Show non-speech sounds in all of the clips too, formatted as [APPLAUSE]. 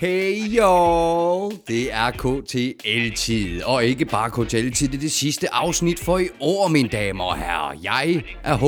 Hey y'all, det er KTL-tid, og ikke bare KTL-tid, det er det sidste afsnit for i år, mine damer og herrer. Jeg er H,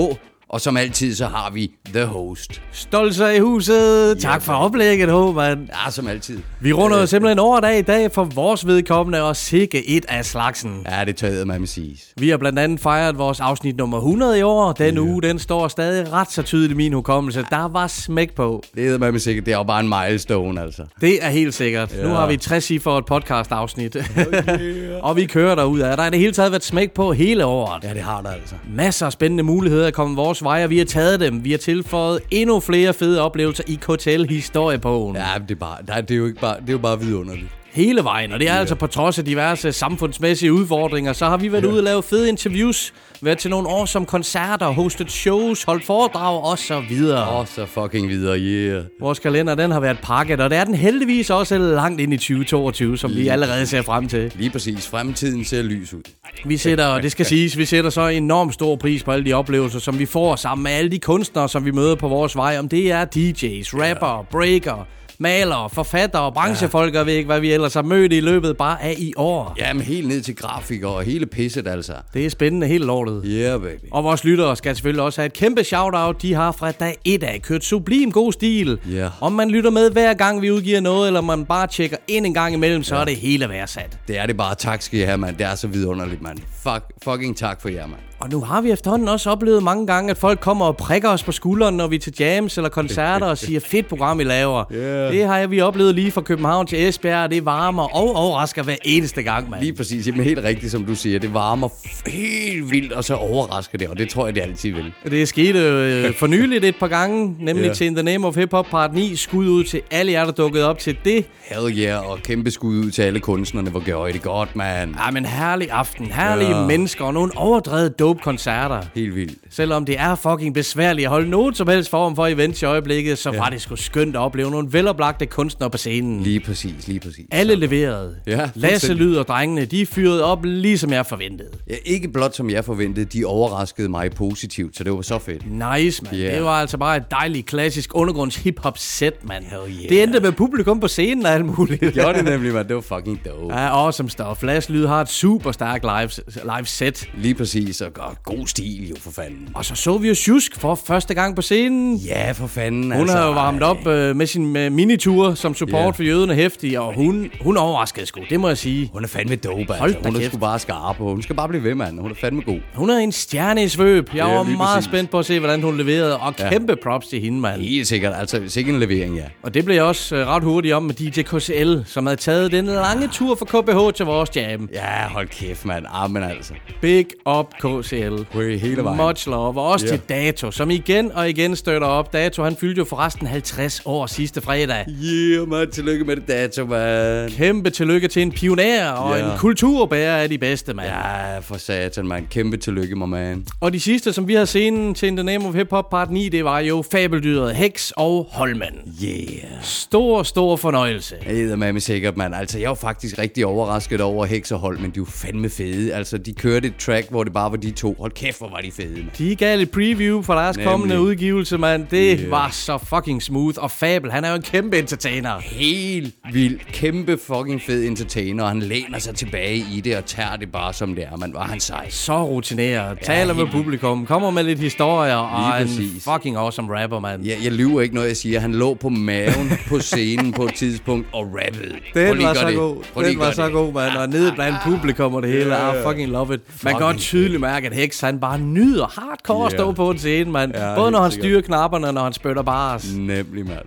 og som altid så har vi The Host. Stolzer i huset. Tak for oplægget, H, mand. Ja, som altid. Vi runder jo simpelthen over dag i dag for vores vedkommende og sikke et af slagsen. Ja, det tøjet man med siges. Vi har blandt andet fejret vores afsnit nummer 100 i år. Den yeah. uge, den står stadig ret så tydeligt i min hukommelse. Der var smæk på. Det er man med sikkert. Det er jo bare en milestone, altså. Det er helt sikkert. Ja. Nu har vi 60 i for et podcast-afsnit. [LAUGHS] Okay. og vi kører derud af. Der er det hele taget været smæk på hele året. Ja, det har der altså. Masser af spændende muligheder er kommet vores vej, og vi har taget dem. Vi har tilføjet endnu flere fede oplevelser i KTL-historiebogen. Ja, det er, bare, nej, det er jo ikke bare, det er jo bare vidunderligt. Hele vejen, og det er yeah. altså på trods af diverse samfundsmæssige udfordringer, så har vi været yeah. ude og lave fede interviews, været til nogle år som koncerter, hostet shows, holdt foredrag og så videre. Og så fucking videre, yeah. Vores kalender, den har været pakket, og det er den heldigvis også langt ind i 2022, som Lige vi allerede ser frem til. Lige præcis. Fremtiden ser lys ud. Vi sætter, og det skal siges, vi sætter så enormt stor pris på alle de oplevelser, som vi får sammen med alle de kunstnere, som vi møder på vores vej. Om det er DJ's, rapper, breaker, malere, forfattere, branchefolk, og ved ikke, hvad vi ellers har mødt i løbet bare af i år. Jamen helt ned til grafikere og hele pisset altså. Det er spændende helt lortet. Yeah, baby. Og vores lyttere skal selvfølgelig også have et kæmpe shout-out. De har fra dag 1 af kørt sublim god stil. Yeah. Om man lytter med hver gang vi udgiver noget, eller man bare tjekker ind en gang imellem, så yeah. er det hele værdsat. Det er det bare. Tak skal I have, mand. Det er så vidunderligt, mand. Fuck, fucking tak for jer, mand. Og nu har vi efterhånden også oplevet mange gange, at folk kommer og prikker os på skulderen, når vi er til jams eller koncerter og siger, fedt program, I laver. Yeah. Det har vi oplevet lige fra København til Esbjerg, og det varmer og overrasker hver eneste gang, mand. Lige præcis. Jamen helt rigtigt, som du siger. Det varmer helt vildt, og så overrasker det, og det tror jeg, det altid vil. Det er sket øh, for nyligt et par gange, nemlig yeah. til In The Name of Hip Hop Part 9. Skud ud til alle jer, der dukkede op til det. Hell yeah, og kæmpe skud ud til alle kunstnerne, hvor gør I det godt, mand. Ja, men herlig aften, herlige yeah. mennesker og nogle overdrevet dope koncerter. Helt vildt. Selvom det er fucking besværligt at holde nogen som helst form for events i øjeblikket, så ja. var det sgu skønt at opleve nogle veloplagte kunstnere på scenen. Lige præcis, lige præcis. Alle leverede. Ja, Lasse, Lyd og drengene, de fyrede op lige som jeg forventede. Ja, ikke blot som jeg forventede, de overraskede mig positivt, så det var så fedt. Nice, man. Yeah. Det var altså bare et dejligt, klassisk undergrunds hip-hop set, man. Hell yeah. Det endte med publikum på scenen og alt muligt. Det gjorde det nemlig, man. Det var fucking dope. Ja, awesome stuff. Lasse Lyd har et super stærkt live, live set. Lige præcis, og god stil jo for fanden. Og så så vi jo Sjusk for første gang på scenen. Ja, for fanden. Hun altså, har jo varmet op øh, med sin med minitur som support yeah. for jøderne hæftig, og hun, hun overraskede sgu, det må jeg sige. Hun er fandme dope, altså. Hold da Hun er sgu bare skarp på. Hun skal bare blive ved, mand. Hun er fandme god. Hun er en stjerne i svøb. Jeg Ja, var meget præcis. spændt på at se, hvordan hun leverede, og Ja. kæmpe props til hende, mand. Helt sikkert. Altså, sikkert en levering, ja. Og det blev jeg også øh, ret hurtigt om med DJ KCL, som havde taget den lange tur fra KBH til vores jam. Ja, hold kæft, mand. Ah, men altså. Big up KCL. Hey, hele vejen. Much love. Og også Ja. til Dato, som igen og igen støtter op. Dato, han fyldte jo forresten 50 år sidste fredag. Yeah, man. Tillykke med det dato, man. Kæmpe tillykke til en pioner og Ja. en kulturbærer af de bedste, mand. Ja, for satan, man. Kæmpe tillykke, my man. Og de sidste, som vi har scenen til In The Name of Hip Hop Part 9, det var jo fabeldyret Hex og Holman. Yeah. Stor, stor fornøjelse. Ved med sikkert, mand. Altså, jeg var faktisk rigtig overrasket over Hex og Hold, men de er jo fandme fede. Altså, de kørte et track, hvor det bare var de to. Hold kæft, hvor var de fede, mand. De gav et preview for deres Nemlig. kommende udgivelse, mand. Det Yeah. yeah. var så fucking smooth. Og Fabel, han er jo en kæmpe entertainer. Helt vild. Kæmpe fucking fed entertainer. Han læner sig tilbage i det og tager det bare som det er. Man var han sej. Så rutineret. Taler med publikum. Kommer med lidt historier. Og en fucking awesome rapper, mand. Jeg, jeg lyver ikke, når jeg siger, han lå på maven på scenen på et tidspunkt og rappede. Den lige var så det. god. Den at var gøre så det. god, mand. Og nede blandt publikum og det hele. Ja, I ja. fucking love it. Man kan godt tydeligt mærke, at Hex han bare nyder hardcore at Ja. stå på en scene, mand. Ja, Både når han sikkert. styrer knapperne, og når han spytter bars. Nemlig, mand.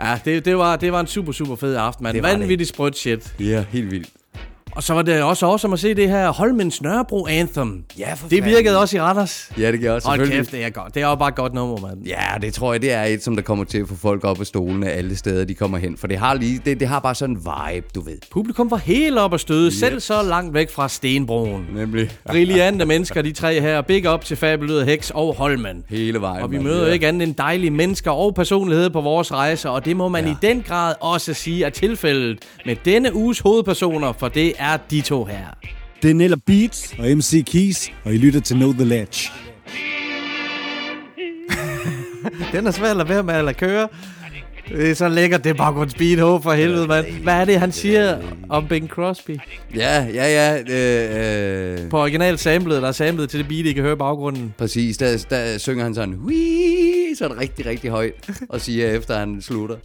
Ja, det, det, var, det var en super, super fed aften, mand. Det var det. Vanvittig sprødt shit. Ja, helt vildt. Og så var det også awesome at se det her Holmens Nørrebro Anthem. Ja, for Det virkede også i Randers. Ja, det gør også Hold kæft, det er godt. Det er jo bare et godt nummer, mand. Ja, det tror jeg, det er et, som der kommer til at få folk op af stolene alle steder, de kommer hen. For det har, lige, det, det har bare sådan en vibe, du ved. Publikum var helt op at støde, yes. selv så langt væk fra Stenbroen. Nemlig. [LAUGHS] Brillante mennesker, de tre her. Big up til Fabelød Hex og Holmen. Hele vejen. Og vi møder jo Ja. ikke andet end dejlige mennesker og personligheder på vores rejse, og det må man ja. i den grad også sige er tilfældet med denne uges hovedpersoner, for det er de to her. Det er Nella Beats og MC Keys, og I lytter til Know The Ledge. [LAUGHS] Den er svær at lade være med at lade køre. Det er så lækkert, det er baggrund speed ho for helvede, mand. Hvad er det, han siger om Bing Crosby? Ja, ja, ja. Øh, øh, På original samlet, der er samlet til det beat, I kan høre baggrunden. præcis, der, der synger han sådan, Wii! så er det rigtig, rigtig højt, og siger efter han slutter.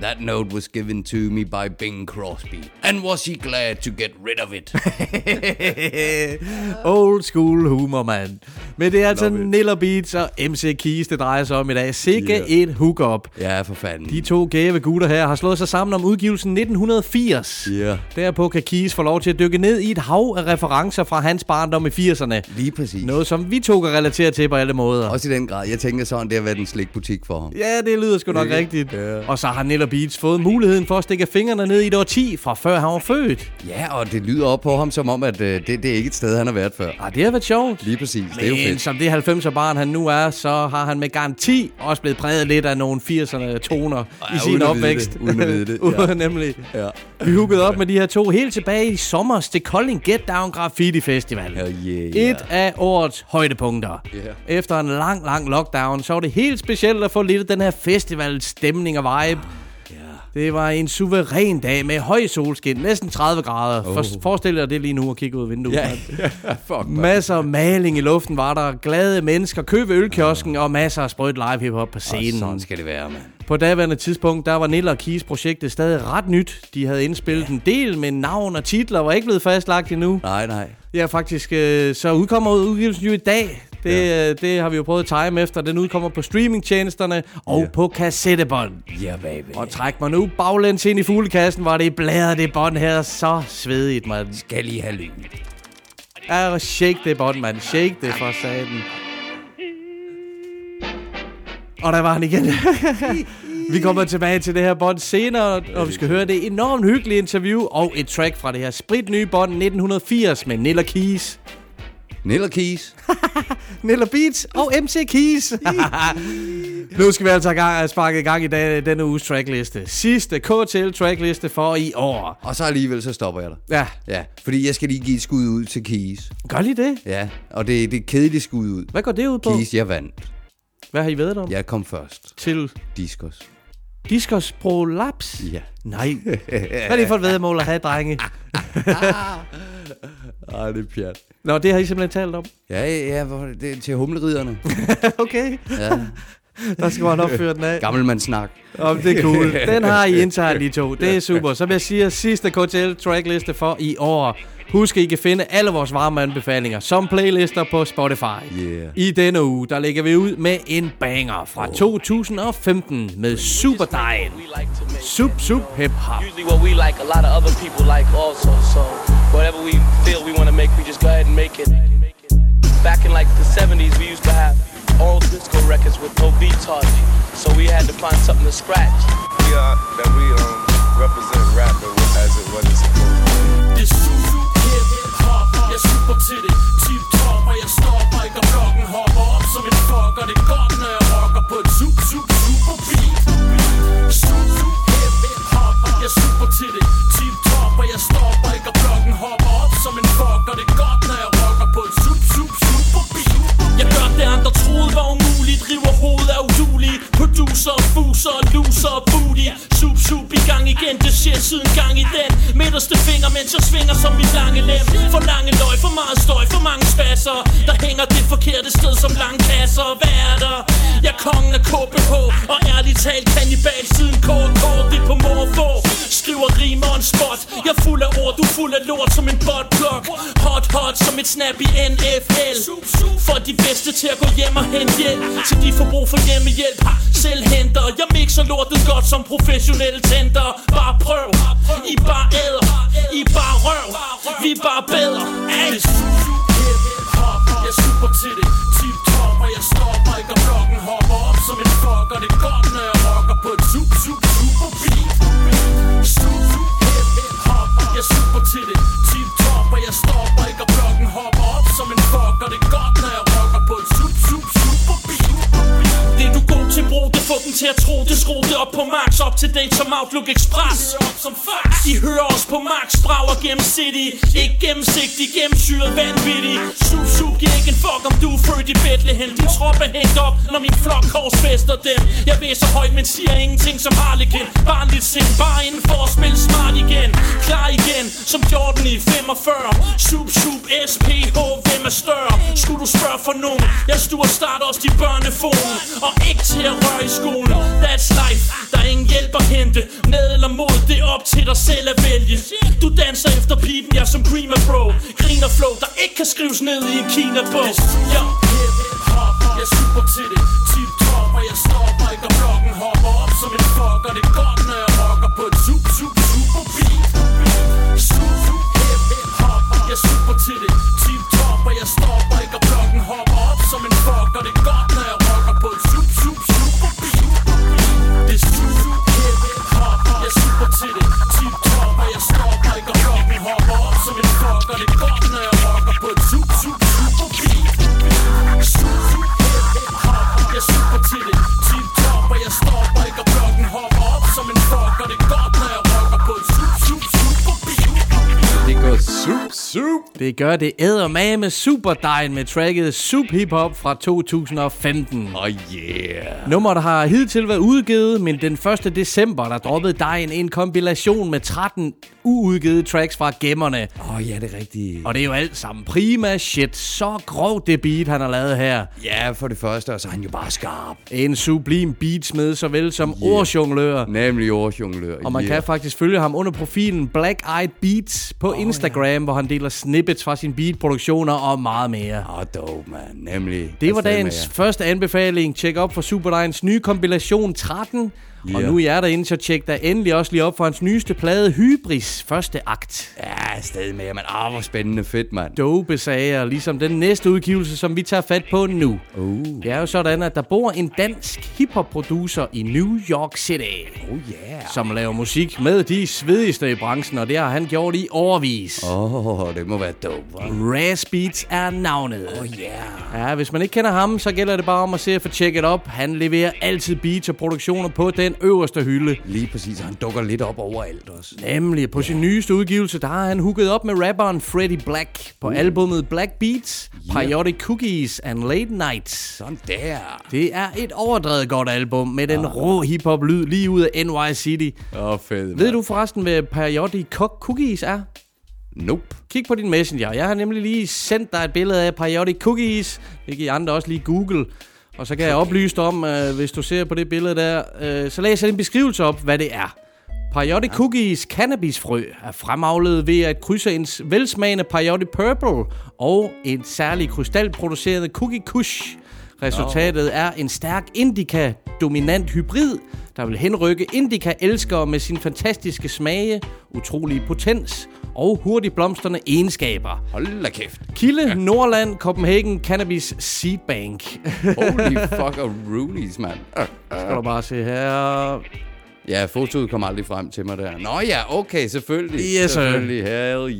That note was given to me by Bing Crosby. And was he glad to get rid of it? [LAUGHS] Old school humor, mand. Men det er altså. Niller Beats og MC Keys, det drejer sig om i dag. Sikke Yeah. et hookup. ja, for fanden. De to gave gutter her har slået sig sammen om udgivelsen 1980. Ja. Derpå kan Keys få lov til at dykke ned i et hav af referencer fra hans barndom i 80'erne. Lige præcis. Noget, som vi to kan relatere til på alle måder. Også i den grad. Jeg tænker sådan, det har været en slikbutik for ham. Ja, det lyder sgu nok Ikke? rigtigt. Ja. Og så har Niller Beats fået muligheden for at stikke fingrene ned i et årti fra før han var født. Ja, og det lyder op på ham som om, at øh, det, det er ikke et sted, han har været før. Ah, det har været sjovt. Lige præcis. Det er jo Men fedt. som det 90'er barn han nu er, så har han med garanti også blevet præget lidt af nogle 80'erne toner Ja, i sin opvækst. det, uden at vide det, [LAUGHS] ja. Nemlig. Ja. Vi hookede op med de her to helt tilbage i sommer til Kolding Get Down Graffiti Festival. Hell yeah, Et yeah. af årets højdepunkter. Ja. Efter en lang, lang lockdown, så var det helt specielt at få lidt af den her festivalstemning og vibe. Det var en suveræn dag med høj solskin, næsten 30 grader. Oh. For, forestil dig det lige nu og kigge ud af vinduet. Mand. [LAUGHS] fuck. Masser af maling i luften var der, glade mennesker, kø ved ølkiosken og masser af sprøjt live hiphop på Og scenen. sådan skal det være, mand. På daværende tidspunkt, der var Nilla og Keys projektet stadig ret nyt. De havde indspillet en del med navn og titler, var ikke blevet fastlagt endnu. Nej, nej. Ja, faktisk, øh, så udkommer udgivelsen jo i dag. Det, ja. øh, det har vi jo prøvet at time efter. Den udkommer på streamingtjenesterne og Ja. på kassettebånd. Ja, baby. Og træk mig nu baglæns ind i fuglekassen, var det blæret det bånd her så svedigt, mand. Skal lige have lyn. Ja, shake det bånd, mand. Shake det for satan. Og der var han igen. [LAUGHS] vi kommer tilbage til det her bånd senere, og vi skal høre det enormt hyggelige interview og et track fra det her spritnye bånd 1980 med Nilla Keys. Niller Keys. [LAUGHS] Nilla Beats og MC Keys. [LAUGHS] nu skal vi altså gang, sparke i gang i dag, denne uges trackliste. Sidste KTL trackliste for i år. Og så alligevel, så stopper jeg dig. Ja, Ja, fordi jeg skal lige give et skud ud til Keys. gør lige det. Ja, og det, det er et kedeligt skud ud. Hvad går det ud på? Keys, jeg vandt. Hvad har I ved om? Jeg kom først. Til Discos. Discos prolaps? Ja. Nej. [LAUGHS] Hvad er det for et vedmål at have, drenge? Ej, det er pjat. Nå, det har I simpelthen talt om. Ja, ja, hvor- det er til humleriderne. [LAUGHS] okay. Ja, Der skal man opføre den af. gammelmandssnak. Om det er cool. Den har I [LAUGHS] internt, de to. Det er super. Så vil jeg sige, at sidste KTL trackliste for i år. Husk, at I kan finde alle vores varme anbefalinger som playlister på Spotify. Yeah. I denne uge, der lægger vi ud med en banger fra 2015 med Super Dine. Sup, sup, hip hop. usually what we like, a lot of other people like also. So whatever we feel we want to make, we just go ahead and make it. Back in like the 70s, we used to have all disco records with no beats hardly. So we had to find something to scratch. we are that we um represent rap as it wasn't supposed to. Det er super hip hop Jeg super til det Tip top Og jeg stopper ikke Og blokken hopper op som en fuck Og det er godt når jeg rocker på et sup sup super beat Sup sup hip hop Jeg super til det. Tip top Og jeg stopper ikke Og blokken hopper op som en fuck Og det er godt når jeg rocker på et sup sup super jeg gør det andre troede var umuligt. River hovedet af udulige Producer, fuser, loser og booty Sup sup i gang igen. Det sker siden gang i den. Midterste finger mens jeg svinger som mit lange lem. For lange løg, for meget støj, for mange spasser. Der hænger det forkerte sted som lange kasser. Hvad er der? Jeg er kongen af KBH Og ærligt talt kanibal siden KK Det er på morfå. Skriver rimer on spot. Jeg er fuld af ord, du er fuld af lort som en botplok Hot hot som som et snap i NFL for de bedste til at gå hjem og hente hjælp. Til de får brug for hjemmehjælp. Selv henter. Jeg mixer lortet godt som professionelle tænder. Bare prøv. I bare æder. I bare røv. Vi er bare bedre. Ay. Jeg er super til det. Tip top Og jeg stopper ikke og blokken hopper op som en fucker. Det er godt når jeg rocker på et super super super beat. Det Skru det op på max, up to date som Outlook Express. Som fax. De hører os på max, brager gennem city Ikke gennemsigtig, gennemsyret vanvittig Sup, sup, giver ikke en fuck om du er født i Bethlehem. Din trop er hængt op, når min flok korsfester dem. Jeg ved så højt, men siger ingenting som Harlequin. Bare lidt sind, bare inden for at spille smart igen. Klar igen, som Jordan i 45 Sup, sup, SPH, hvem er større? Skulle du spørge for nogen? Jeg stuer start også de børnefon. Og ikke til at røre i skolen. That's life, der er ingen hjælp at hente Med eller mod, det er op til dig selv at vælge. Du danser efter pipen, jeg som prima Bro. Griner flow, der ikke kan skrives ned i en Kina-bog Ja, hip-hop, jeg er super til det. Tip top, og jeg stopper ikke og blokken hopper op som en fucker det er godt, når jeg rocker på et super, super, super beat. Super hip-hop, jeg er super til det. Tip top, og jeg stopper ikke og blokken hopper op som en fucker det er godt, når jeg rocker på et super, super, super beat. Det er super jeg er super sup. Det gør det eddermame Superdejen med tracket Sup Hip Hop fra 2015. Oh yeah. Nummeret har hidtil været udgivet, men den 1. december, der droppede Dejen en kompilation med 13 uudgivet tracks fra gemmerne. Åh oh, ja, det er rigtigt. Og det er jo alt sammen prima shit. Så grovt det beat, han har lavet her. Ja, for det første, og så er han jo bare skarp. En sublim beatsmed, såvel som yeah. ordjonglør. Nemlig ordjonglør. Og man yeah. kan faktisk følge ham under profilen Black Eyed Beats på oh, Instagram, ja. hvor han deler snippets fra sine beatproduktioner og meget mere. Åh, oh, dope, man. Nemlig. Det var dagens første anbefaling. Tjek op for Superdejens nye kompilation 13. Yeah. Og nu er der inde, så tjek da endelig også lige op for hans nyeste plade Hybris, første akt. Ja, stadig med men ah, hvor spændende fedt, mand. Dope sager, ligesom den næste udgivelse, som vi tager fat på nu. Uh. Det er jo sådan, at der bor en dansk hiphop-producer i New York City, Oh yeah. som laver musik med de svedigste i branchen, og det har han gjort i overvis. Åh, oh, det må være dope, hva'? Raz Beats er navnet. Oh yeah. Ja, hvis man ikke kender ham, så gælder det bare om at se at få tjekket op. Han leverer altid beats og produktioner på den øverste hylde. Lige præcis, han dukker lidt op overalt også. Nemlig på sin nyeste udgivelse, der har han hooket op med rapperen Freddie Black på Uh. albumet Black Beats, Periodic Cookies and Late Nights. Sådan der. Det er et overdrevet godt album med den rå hiphop-lyd lige ud af NY City. Åh, oh, fedt, Ved du forresten, hvad Periodic Cook Cookies er? Nope. Kig på din messenger. Jeg har nemlig lige sendt dig et billede af Periodic Cookies. Det kan I andre også lige google. Og så kan jeg oplyse dig om, øh, hvis du ser på det billede der, øh, så læser jeg en beskrivelse op, hvad det er. Periodic ja. Cookies cannabisfrø er fremavlet ved at krydse en velsmagende Periodic Purple og en særlig krystalproduceret Cookie Kush. Resultatet er en stærk indica-dominant hybrid, der vil henrykke indica-elskere med sin fantastiske smage, utrolige potens og hurtigt blomstrende egenskaber. Hold da kæft. Kilde, Nordland, Copenhagen Cannabis Seed Bank. Holy fuck og Roonies, mand. Skal du bare se her. Ja, fotoet kom aldrig frem til mig der. Nå ja, okay, selvfølgelig. Yes, sir. selvfølgelig. Hell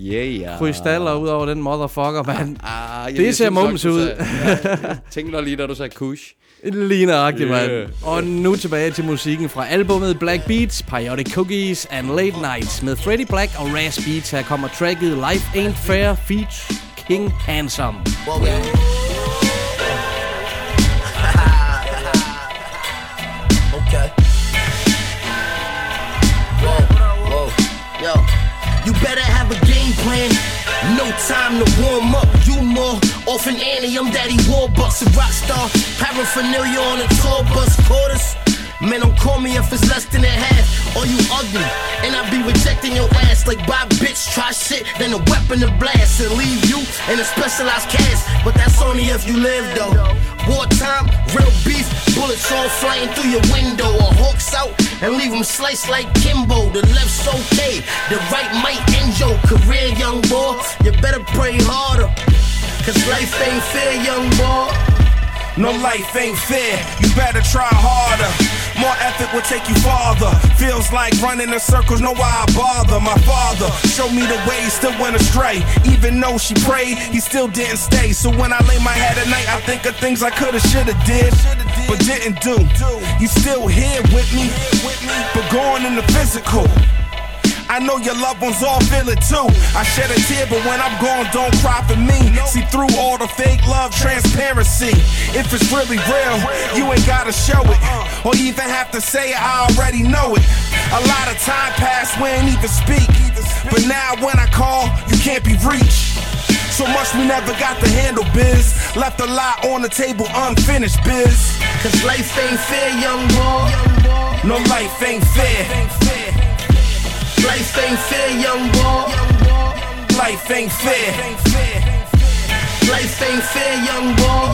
yeah. Krystaller ud over den motherfucker, mand. Ah, jeg, Det jeg ser mums ud. Ja, jeg tænkte dig lige, da du sagde kush. Lige nøjagtigt, Yeah. mand. Og nu tilbage til musikken fra albumet Black Beats, Periodic Cookies and Late Nights. Med Freddie Black og Raz Beats her kommer tracket Life Ain't Fair feat King Handsome. [LAUGHS] Whoa, yo. You better have a game plan. No time to warm up. You more orphan Annie, I'm Daddy Warbucks, a rock star. Paraphernalia on a tour bus, quarters. Man, don't call me if it's less than a half. Or you ugly, and I be rejecting your ass like Bob bitch. Try shit, then a weapon to blast and leave you in a specialized cast. But that's only if you live though. Wartime, real beef, bullets all flying through your window. Or hawks out and leave them sliced like Kimbo. The left's okay, the right might end your career, young boy. You better pray harder, cause life ain't fair, young boy. No life ain't fair, you better try harder. More effort will take you farther. Feels like running in circles, know why I bother. My father showed me the way, still went astray. Even though she prayed, he still didn't stay. So when I lay my head at night, I think of things I coulda, shoulda did, but didn't do. You still here with me, but going in the physical. I know your loved ones all feel it too. I shed a tear, but when I'm gone, don't cry for me. See through all the fake love, transparency. If it's really real, you ain't gotta show it, or even have to say it. I already know it. A lot of time passed, we ain't even speak. But now when I call, you can't be reached. So much we never got to handle, biz. Left a lot on the table, unfinished, biz. Cause life ain't fair, young boy. No life ain't fair. Life ain't fair, young boy. Life ain't fair. Life ain't fair, young boy.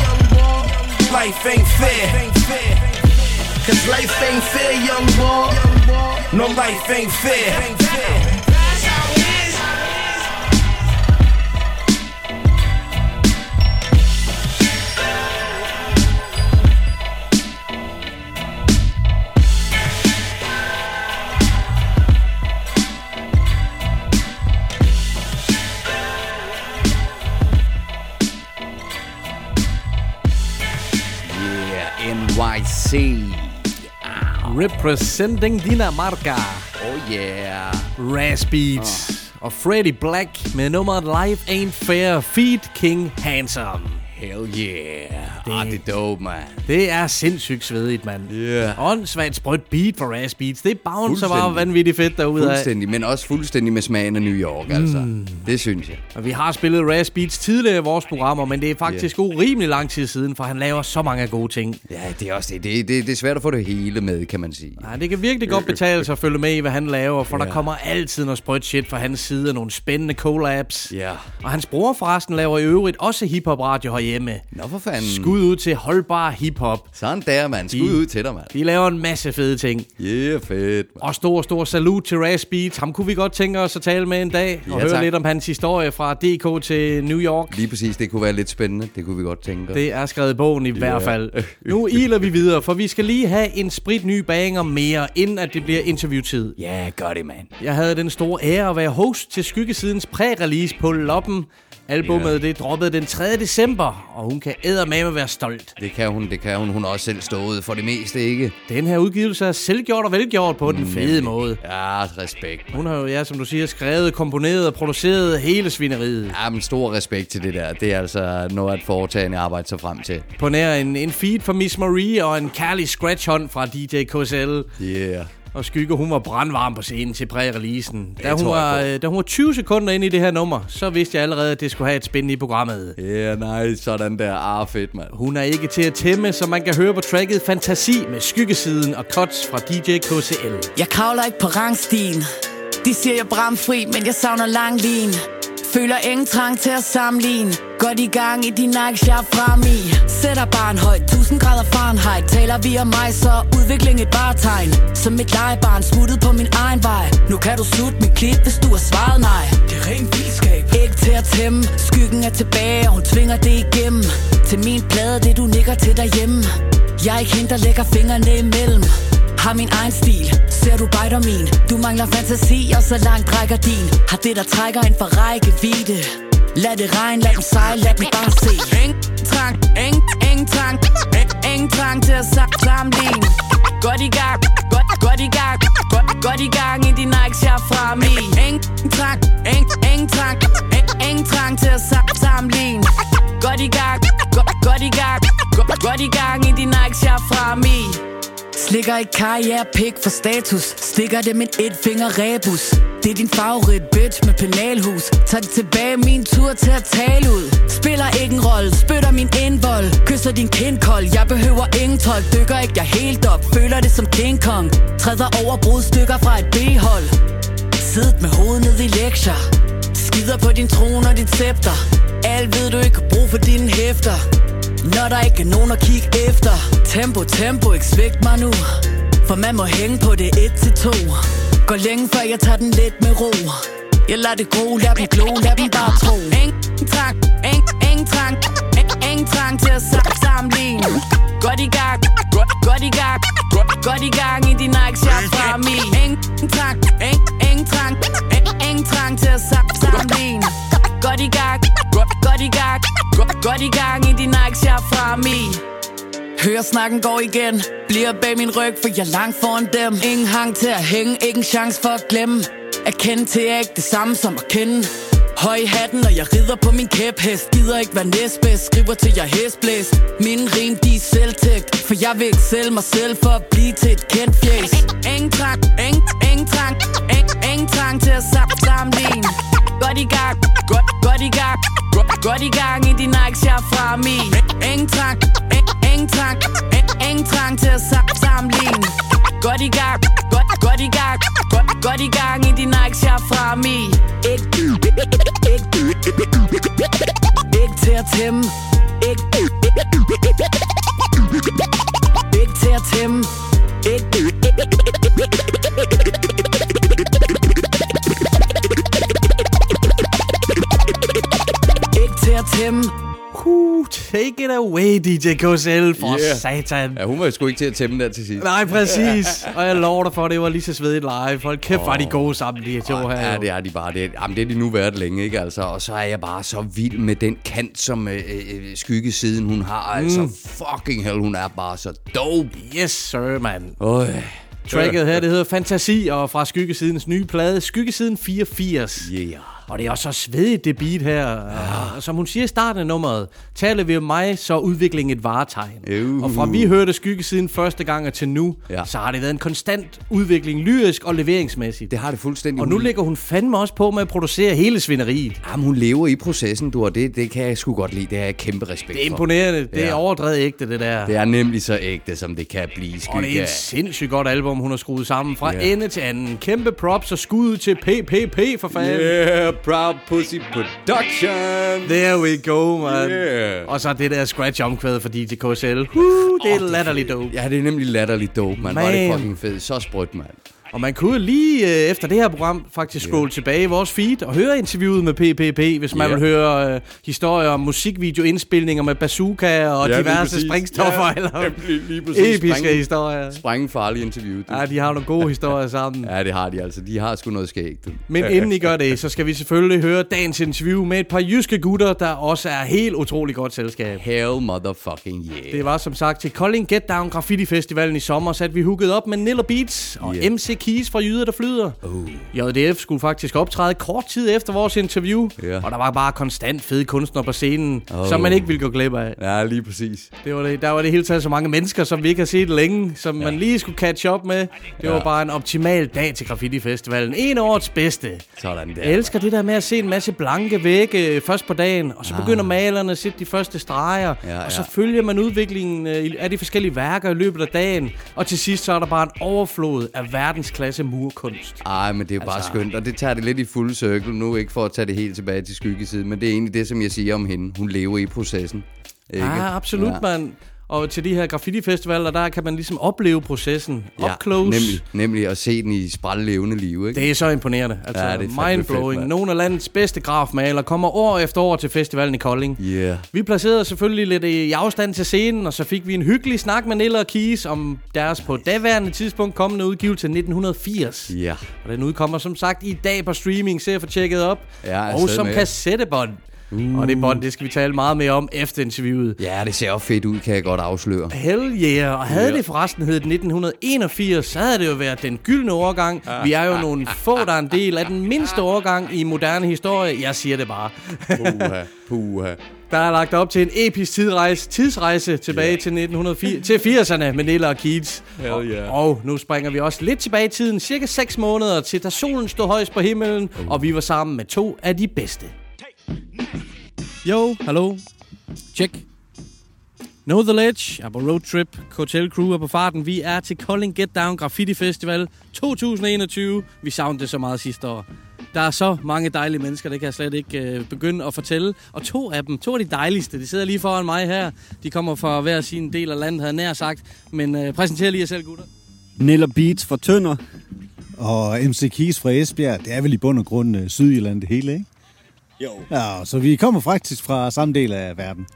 Life ain't fair. Cause life ain't fair, young boy. No life ain't fair. NYC. Representing Dinamarca. Oh yeah. Raz Beats og Freddie Black med nummeret Life Ain't Fair Feed King Handsome. Hell yeah. Det, ah, det er dope, man. Det er sindssygt svedigt, mand. Yeah. Åndssvagt sprødt beat for Raz Beats. Det bouncer bare vanvittigt fedt derude af. Fuldstændig, men også fuldstændig med smagen af New York, altså. Mm. Det synes jeg. Og vi har spillet Raz Beats tidligere i vores programmer, men det er faktisk yeah. urimelig lang tid siden, for han laver så mange gode ting. Ja, det er også det. Det, det, det er svært at få det hele med, kan man sige. Nej, det kan virkelig godt betale sig at følge med i, hvad han laver, for Ja. der kommer altid noget sprødt shit fra hans side, nogle spændende collabs. Ja. Og hans bror forresten laver i øvrigt også hiphop radio herhjemme. Nå, for fanden. Skud ud til holdbar hiphop. Sådan der, mand. Skud ud til dig, mand. De laver en masse fede ting. Yeah, fedt, mand. Og stor, stor salut til Raz Beats. Ham kunne vi godt tænke os at tale med en dag og Ja, høre tak. lidt om hans historie fra DK til New York. Lige præcis, det kunne være lidt spændende. Det kunne vi godt tænke os. Det er skrevet i bogen i hvert fald. Nu iler vi videre, for vi skal lige have en sprit ny banger mere, inden at det bliver interviewtid. Ja, gør det, mand. Jeg havde den store ære at være host til Skyggesidens præ-release på Loppen. Albummet det droppede den 3. december, og hun kan eddermame være stolt. Det kan hun, det kan hun. Hun har også selv stået for det meste, ikke? Den her udgivelse er selvgjort og velgjort på den fede måde. Ja, respekt. Hun har jo, ja, som du siger, skrevet, komponeret og produceret hele svineriet. Ja, men stor respekt til det der. Det er altså noget at foretagende arbejde sig frem til. På nær en, en feed fra Miss Marie og en kærlig scratch-hånd fra DJ KSL. Yeah. Og Skygge, hun var brandvarm på scenen til præ-releasen. Da, Det hun var, øh, da hun var 20 sekunder inde i det her nummer, så vidste jeg allerede, at det skulle have et spænd i programmet. Yeah, nice. Sådan der. Ah, fedt, mand. Hun er ikke til at tæmme, så man kan høre på tracket Fantasi med skyggesiden og cuts fra DJ KCL. Jeg kravler ikke på rangstien De siger jeg er bramfri, men jeg savner lang lin Føler ingen trang til at sammenligne. Godt i gang i de Nikes, jeg er frem i. Sætter barn højt, 1000 grader Fahrenheit. Taler vi om mig, så udvikling et varetegn. Som et legebarn smuttet på min egen vej. Nu kan du slutte mit klip, hvis du har svaret nej. Det er ren vildskab. Ikke til at tæmme, skyggen er tilbage Og hun tvinger det igennem. Til min plade, det du nikker til derhjemme. Jeg er ikke hende, der lægger fingrene imellem har min egen stil, ser du bejder min? Du mangler fantasi, og så langt rækker din. Har det, der trækker en for rækkevidde. Lad det regne, lad den sejle, lad den bare se. Ingen trang, ingen, ingen trang. Ingen trang til at sammenligne. Godt i gang, godt, godt i gang. Godt, godt i gang i de Nikes, jeg er frem i Ingen trang, ingen, ingen trang. Ingen trang til at sammenligne. Godt i gang, godt, godt i gang. Godt, godt i gang i de Nikes, jeg er frem i Slikker et karrierepik for status. Stikker det med et finger rebus. Det er din favorit bitch med penalhus. Tag det tilbage, min tur til at tale ud. Spiller ikke en rolle, spytter min indvold. Kysser din kindkold, jeg behøver ingen tolk. Dykker ikke jeg helt op, føler det som King Kong. Træder over brudstykker fra et B-hold. Siddet med hovedet ned i lektier. Skider på din trone og dit scepter. Alt ved du ikke brug for dine hæfter. Når der ikke er nogen at kigge efter. Tempo, tempo, ikke svigt mig nu. For man må hænge på det et til to. Går længe før jeg tager den lidt med ro. Jeg lader det gro, lad dem glo, lad dem bare tro. Ingen trang, ingen, ingen trang. Ingen- trang til at sam- sammenligne. Godt i gang, godt, godt i gang. Godt, i gang i din Nike shop fra mig Ingen trang, ingen, ingen trang. Ingen- trang til at sam- sammenligne godt, i gang i din jeg er frem i. Hører snakken går igen. Bliver bag min ryg, for jeg er langt foran dem. Ingen hang til at hænge, ikke en chance for at glemme. At kende til er ikke det samme som at kende. Høj i hatten, og jeg rider på min kæphest. Gider ikke være næstbedst, skriver til jeg er hæsblæst. Mine rim, de er selvtægt For jeg vil ikke sælge mig selv for at blive til et kendt fjæs Ingen trang, ingen, ingen trang ingen, ingen trang til at sam- sammenligne Godt i gang, godt, godt i gang godt, i gang i din Nike er fra mig Ingen trang, ingen, trang ingen, trang til at sam- sammenligne Godt i gang, godt, godt i gang godt, godt i gang i din Nike shop fra mig Ikke, ikke, ikke til at tæmme Ikke, ikke til at tæmme Ikke til at tæmme Uh, take it away, DJ KSL, for Yeah. yeah. satan. Ja, hun var jo sgu ikke til at tæmme der til sidst. Nej, præcis. [LAUGHS] Og jeg lover dig for, at det var lige så svedigt live. Hold kæft, var de gode sammen, de her to her. Ja, jo. det er de bare. Det er, jamen, det er de nu været længe, ikke altså? Og så er jeg bare så vild med den kant, som øh, øh, skyggesiden hun har. Altså, Mm. fucking hell, hun er bare så dope. Yes, sir, man. Øj. Tracket her, det hedder Fantasi, og fra Skyggesidens nye plade, Skyggesiden 84. Yeah. Og det er også så svedigt, det beat her. Ja. Som hun siger i starten af nummeret, taler vi om mig, så er udviklingen et varetegn. Uh. Og fra vi hørte Skyggesiden første gang og til nu, Ja. ja. så har det været en konstant udvikling, lyrisk og leveringsmæssigt. Det har det fuldstændig. Og nu ligger hun fandme også på med at producere hele svineriet. Jamen, hun lever i processen, du, og det, det kan jeg sgu godt lide. Det har jeg kæmpe respekt Det er for. imponerende. Det Ja. er overdrevet ægte, det der. Det er nemlig så ægte, som det kan blive. Skygge. Og det er et sindssygt godt album, hun har skruet sammen fra Ja. ende til anden. Kæmpe props og skud til PPP for fanden. Yeah, Proud Pussy Production. There we go, man. Yeah. Og så det der scratch omkvæd for DJ KSL. Uh, det er Åh, latterligt dope. Ja, det er nemlig latterligt dope, man. Var det Man. fucking fedt. Så sprødt, mand. Og man kunne lige øh, efter det her program faktisk scrolle tilbage i vores feed og høre interviewet med PPP, hvis man Ja. vil høre øh, historier om musikvideoindspilninger med bazooka og Ja, diverse præcis. sprængstoffer Ja, eller lige- lige præcis. episke Spræng- historier. Sprængfarlig interview. Ja, de har nogle gode historier sammen. Ja, det har de altså. De har sgu noget skægt. Men [LAUGHS] inden I gør det, så skal vi selvfølgelig høre dagens interview med et par jyske gutter, der også er helt utrolig godt selskab. Hell motherfucking yeah. Det var som sagt til Kolding Get Down Graffiti Festivalen i sommer, så at vi hookede op med Niller Beats og Yeah. MC Keys fra Jyder, der flyder. Uh. JDF skulle faktisk optræde kort tid efter vores interview, Ja. og der var bare konstant fede kunstnere på scenen, Oh. som man ikke ville gå glip af. Ja, lige præcis. Det var det, der var det hele taget så mange mennesker, som vi ikke har set længe, som man lige skulle catch up med. Det Ja. var bare en optimal dag til Graffiti Festivalen. En årets bedste. Sådan der. Jeg elsker det der med at se en masse blanke vægge øh, først på dagen, og så begynder malerne at sætte de første streger, Ah. Ja, og så ja. følger man udviklingen øh, af de forskellige værker i løbet af dagen, og til sidst så er der bare en overflod af verdensklasse murkunst. Ej, men det er jo bare Altså- skønt, og det tager det lidt i fuld cirkel nu, ikke for at tage det helt tilbage til skyggesiden, men det er egentlig det, som jeg siger om hende. Hun lever i processen. Ikke? Ja, absolut, ja. mand. Og til de her graffiti-festivaler, der kan man ligesom opleve processen up close. Nemlig, nemlig at se den i sprællevende liv, ikke? Det er så imponerende. Altså, Ja, ja, det er mindblowing. fedt. Nogle af landets bedste grafmaler kommer år efter år til festivalen i Kolding. Yeah. Vi placerede selvfølgelig lidt i afstand til scenen, og så fik vi en hyggelig snak med Nilla og Keys om deres på daværende tidspunkt kommende udgivelse 1980. Ja. Og den udkommer som sagt i dag på streaming, så jeg får tjekket op. Ja, og som med. kassettebånd. Uh. Og det bånd, det skal vi tale meget mere om efter interviewet. Ja, det ser også fedt ud, kan jeg godt afsløre. Hell yeah. Og havde Ja. det forresten heddet 1981, så havde det jo været den gyldne årgang. Vi er jo nogle få, der er en del af den mindste årgang i moderne historie. Jeg siger det bare. Puha, puha. Der er lagt op til en episk tidsrejse, tidsrejse tilbage yeah. til, 1980, til 80'erne med Nilla og Keats. Hell yeah. Og, og nu springer vi også lidt tilbage i tiden, cirka 6 måneder, til da solen stod højst på himlen, Uh. og vi var sammen med to af de bedste. Jo, hallo. Check. Know the Ledge er på roadtrip. Hotel Crew er på farten. Vi er til Kolding Get Down Graffiti Festival 2021. Vi savnede det så meget sidste år. Der er så mange dejlige mennesker, det kan jeg slet ikke øh, begynde at fortælle. Og to af dem, to af de dejligste, de sidder lige foran mig her. De kommer fra hver sin del af landet, havde nær sagt. Men øh, præsenter lige jer selv, gutter. Niller Beats fra Tønder. Og MC Keys fra Esbjerg, det er vel i bund og grund øh, Sydjylland det hele, ikke? Jo. Ja, så vi kommer faktisk fra samme del af verden.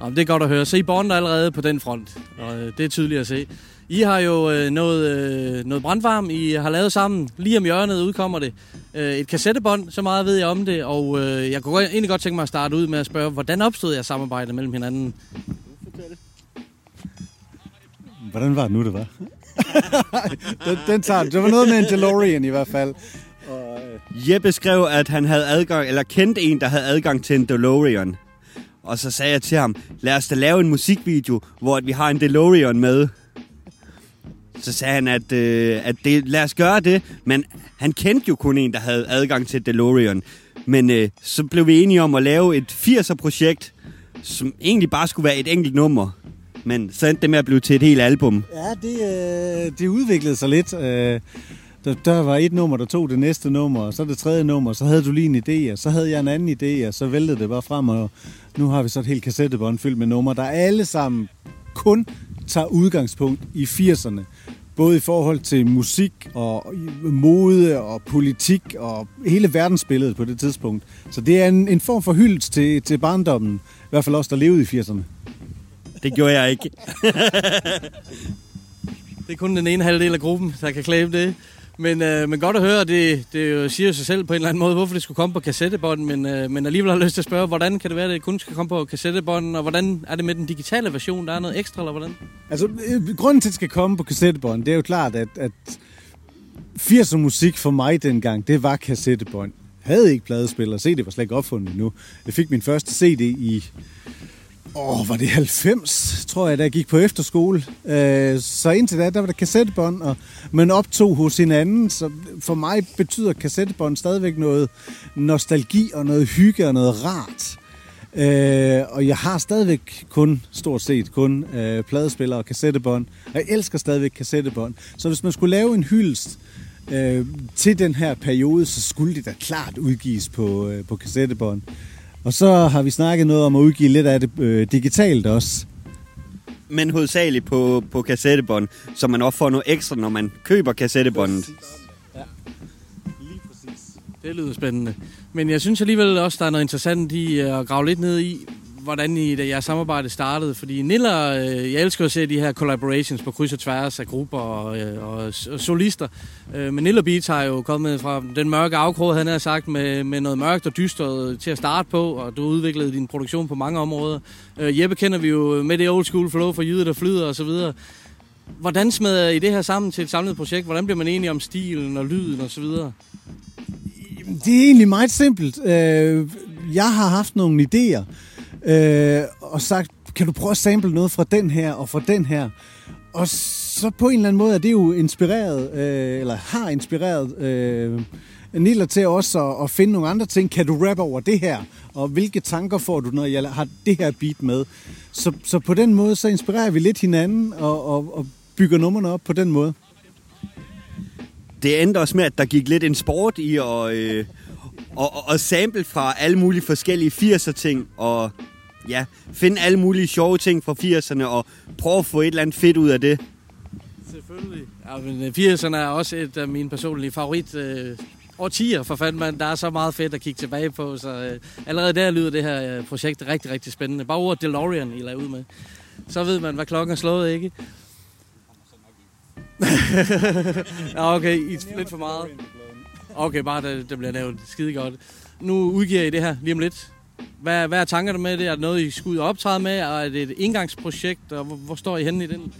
Nå, men det er godt at høre. Så I bonder allerede på den front, og øh, det er tydeligt at se. I har jo øh, noget, øh, noget brandvarm, I har lavet sammen. Lige om hjørnet udkommer det. Øh, et kassettebånd, så meget ved jeg om det, og øh, jeg kunne egentlig godt tænke mig at starte ud med at spørge, hvordan opstod jeres samarbejde mellem hinanden? Hvordan var det nu, det var? [LAUGHS] den, den tager Det var noget med en DeLorean i hvert fald. Jeppe skrev, at han havde adgang, eller kendte en, der havde adgang til en DeLorean. Og så sagde jeg til ham, lad os da lave en musikvideo, hvor at vi har en DeLorean med. Så sagde han, at, øh, at det, lad os gøre det. Men han kendte jo kun en, der havde adgang til DeLorean. Men øh, så blev vi enige om at lave et 80'er-projekt, som egentlig bare skulle være et enkelt nummer. Men så endte det med at blive til et helt album. Ja, det, øh, det udviklede sig lidt. Øh, der, der var et nummer, der tog det næste nummer, og så det tredje nummer, så havde du lige en idé, og så havde jeg en anden idé, og så væltede det bare frem, og nu har vi så et helt kassettebånd fyldt med numre, der alle sammen kun tager udgangspunkt i 80'erne. Både i forhold til musik og mode og politik og hele verdensbilledet på det tidspunkt. Så det er en, en form for hyldest til, til barndommen. I hvert fald os, der levede i 80'erne. Det gjorde jeg ikke. [LAUGHS] Det er kun den ene halvdel af gruppen, der kan claim det. Men, øh, men godt at høre, det, det jo siger sig selv på en eller anden måde, hvorfor det skulle komme på kassettebånd, men, øh, men alligevel har jeg lyst til at spørge, hvordan kan det være, at det kun skal komme på kassettebånd, og hvordan er det med den digitale version? Der er noget ekstra, eller hvordan? Altså, øh, grunden til, at det skal komme på kassettebånd, det er jo klart, at, at 80'er musik for mig dengang, det var kassettebånd. Jeg havde ikke pladespiller, CD var slet ikke opfundet endnu. Jeg fik min første CD i, åh, var det 90, tror jeg, da jeg gik på efterskole. Øh, så indtil da, der var der kassettebånd, og man optog hos hinanden. Så for mig betyder kassettebånd stadigvæk noget nostalgi og noget hygge og noget rart. Øh, og jeg har stadigvæk kun, stort set kun, øh, pladespillere og kassettebånd. Jeg elsker stadigvæk kassettebånd. Så hvis man skulle lave en hyldest øh, til den her periode, så skulle det da klart udgives på, øh, på kassettebånd. Og så har vi snakket noget om at udgive lidt af det øh, digitalt også. Men hovedsageligt på, på kassettebånd, så man også får noget ekstra, når man køber kassettebåndet. Det lyder spændende. Men jeg synes alligevel også, der er noget interessant i at grave lidt ned i, hvordan I, da jeres samarbejde startede. Fordi Niller, øh, jeg elsker at se de her collaborations på kryds og tværs af grupper og, øh, og, og solister. Øh, men Niller Beats har jo kommet fra den mørke afkrog, han har sagt, med, med noget mørkt og dystert øh, til at starte på, og du udviklede din produktion på mange områder. Øh, Jeppe kender vi jo med det old school flow for jyde, der flyder osv. Hvordan smed I det her sammen til et samlet projekt? Hvordan bliver man enig om stilen og lyden osv.? Det er egentlig meget simpelt. Øh, jeg har haft nogle idéer, øh, og sagt, kan du prøve at sample noget fra den her og fra den her? Og så på en eller anden måde er det jo inspireret, øh, eller har inspireret øh, Nilla til også at, at finde nogle andre ting. Kan du rappe over det her? Og hvilke tanker får du, når jeg har det her beat med? Så, så på den måde, så inspirerer vi lidt hinanden og, og, og bygger numrene op på den måde. Det endte også med, at der gik lidt en sport i at, øh, og, og, og sample fra alle mulige forskellige 80'er ting, og ja, finde alle mulige sjove ting fra 80'erne, og prøve at få et eller andet fedt ud af det. Selvfølgelig. Ja, men øh, 80'erne er også et af mine personlige favorit øh, årtier for fanden, man. Der er så meget fedt at kigge tilbage på, så øh, allerede der lyder det her øh, projekt rigtig, rigtig spændende. Bare ordet DeLorean, I lavede ud med. Så ved man, hvad klokken er slået, ikke? [LAUGHS] ja, okay, I lidt for meget. Okay, bare det, det bliver lavet skide godt. Nu udgiver I det her lige om lidt. Hvad, hvad er tankerne med det? Er det noget, I skal ud og optræde med? Og er det et indgangsprojekt? Og hvor, hvor står I henne i den?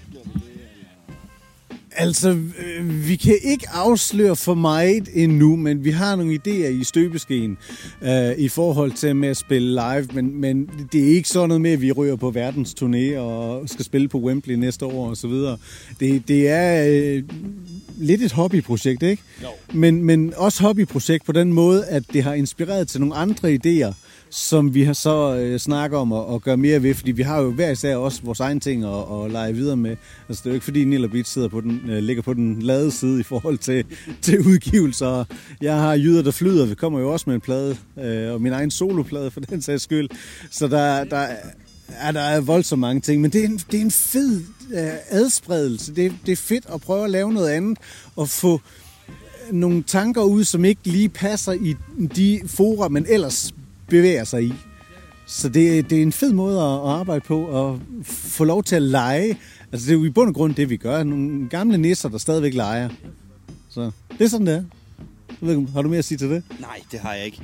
Altså, øh, vi kan ikke afsløre for meget endnu, men vi har nogle idéer i støbeskeen øh, i forhold til med at spille live, men, men det er ikke sådan noget med, at vi ryger på verdens turné og skal spille på Wembley næste år og så videre. Det, det er øh, lidt et hobbyprojekt, ikke? Jo. Men, men også hobbyprojekt på den måde, at det har inspireret til nogle andre idéer, som vi har så øh, snakker om at, at gøre mere ved, fordi vi har jo hver især også vores egne ting at, at lege videre med. Altså det er jo ikke fordi Nilla Beat sidder på den, øh, ligger på den lade side i forhold til, [LAUGHS] til udgivelser. Jeg har Jyder, der flyder, vi kommer jo også med en plade, øh, og min egen soloplade for den sags skyld. Så der, der, er, der er voldsomt mange ting, men det er en, det er en fed øh, adspredelse. Det, det er fedt at prøve at lave noget andet, og få øh, nogle tanker ud, som ikke lige passer i de fora, man ellers bevæger sig i. Så det, det er en fed måde at, at arbejde på, og få lov til at lege. Altså det er jo i bund og grund det, vi gør. Nogle gamle nisser, der stadigvæk leger. Så det er sådan, det er. Jeg ved, ikke, har du mere at sige til det? Nej, det har jeg ikke.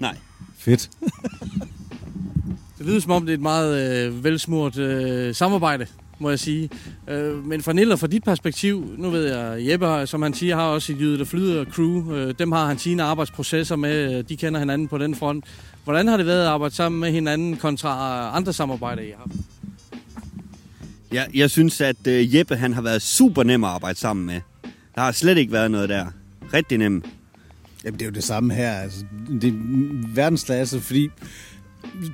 Nej. Fedt. [LAUGHS] Det lyder som om, det er et meget øh, velsmurt øh, samarbejde, må jeg sige. Øh, men fra Nilla, fra dit perspektiv, nu ved jeg, Jeppe, som han siger, har også et Jyde, der flyder crew. Øh, dem har han sine arbejdsprocesser med. De kender hinanden på den front. Hvordan har det været at arbejde sammen med hinanden kontra andre samarbejder, I har haft? Jeg, jeg synes, at øh, Jeppe han har været super nem at arbejde sammen med. Der har slet ikke været noget der. Rigtig nem. Jamen, det er jo det samme her. Altså, det er verdensklasse, fordi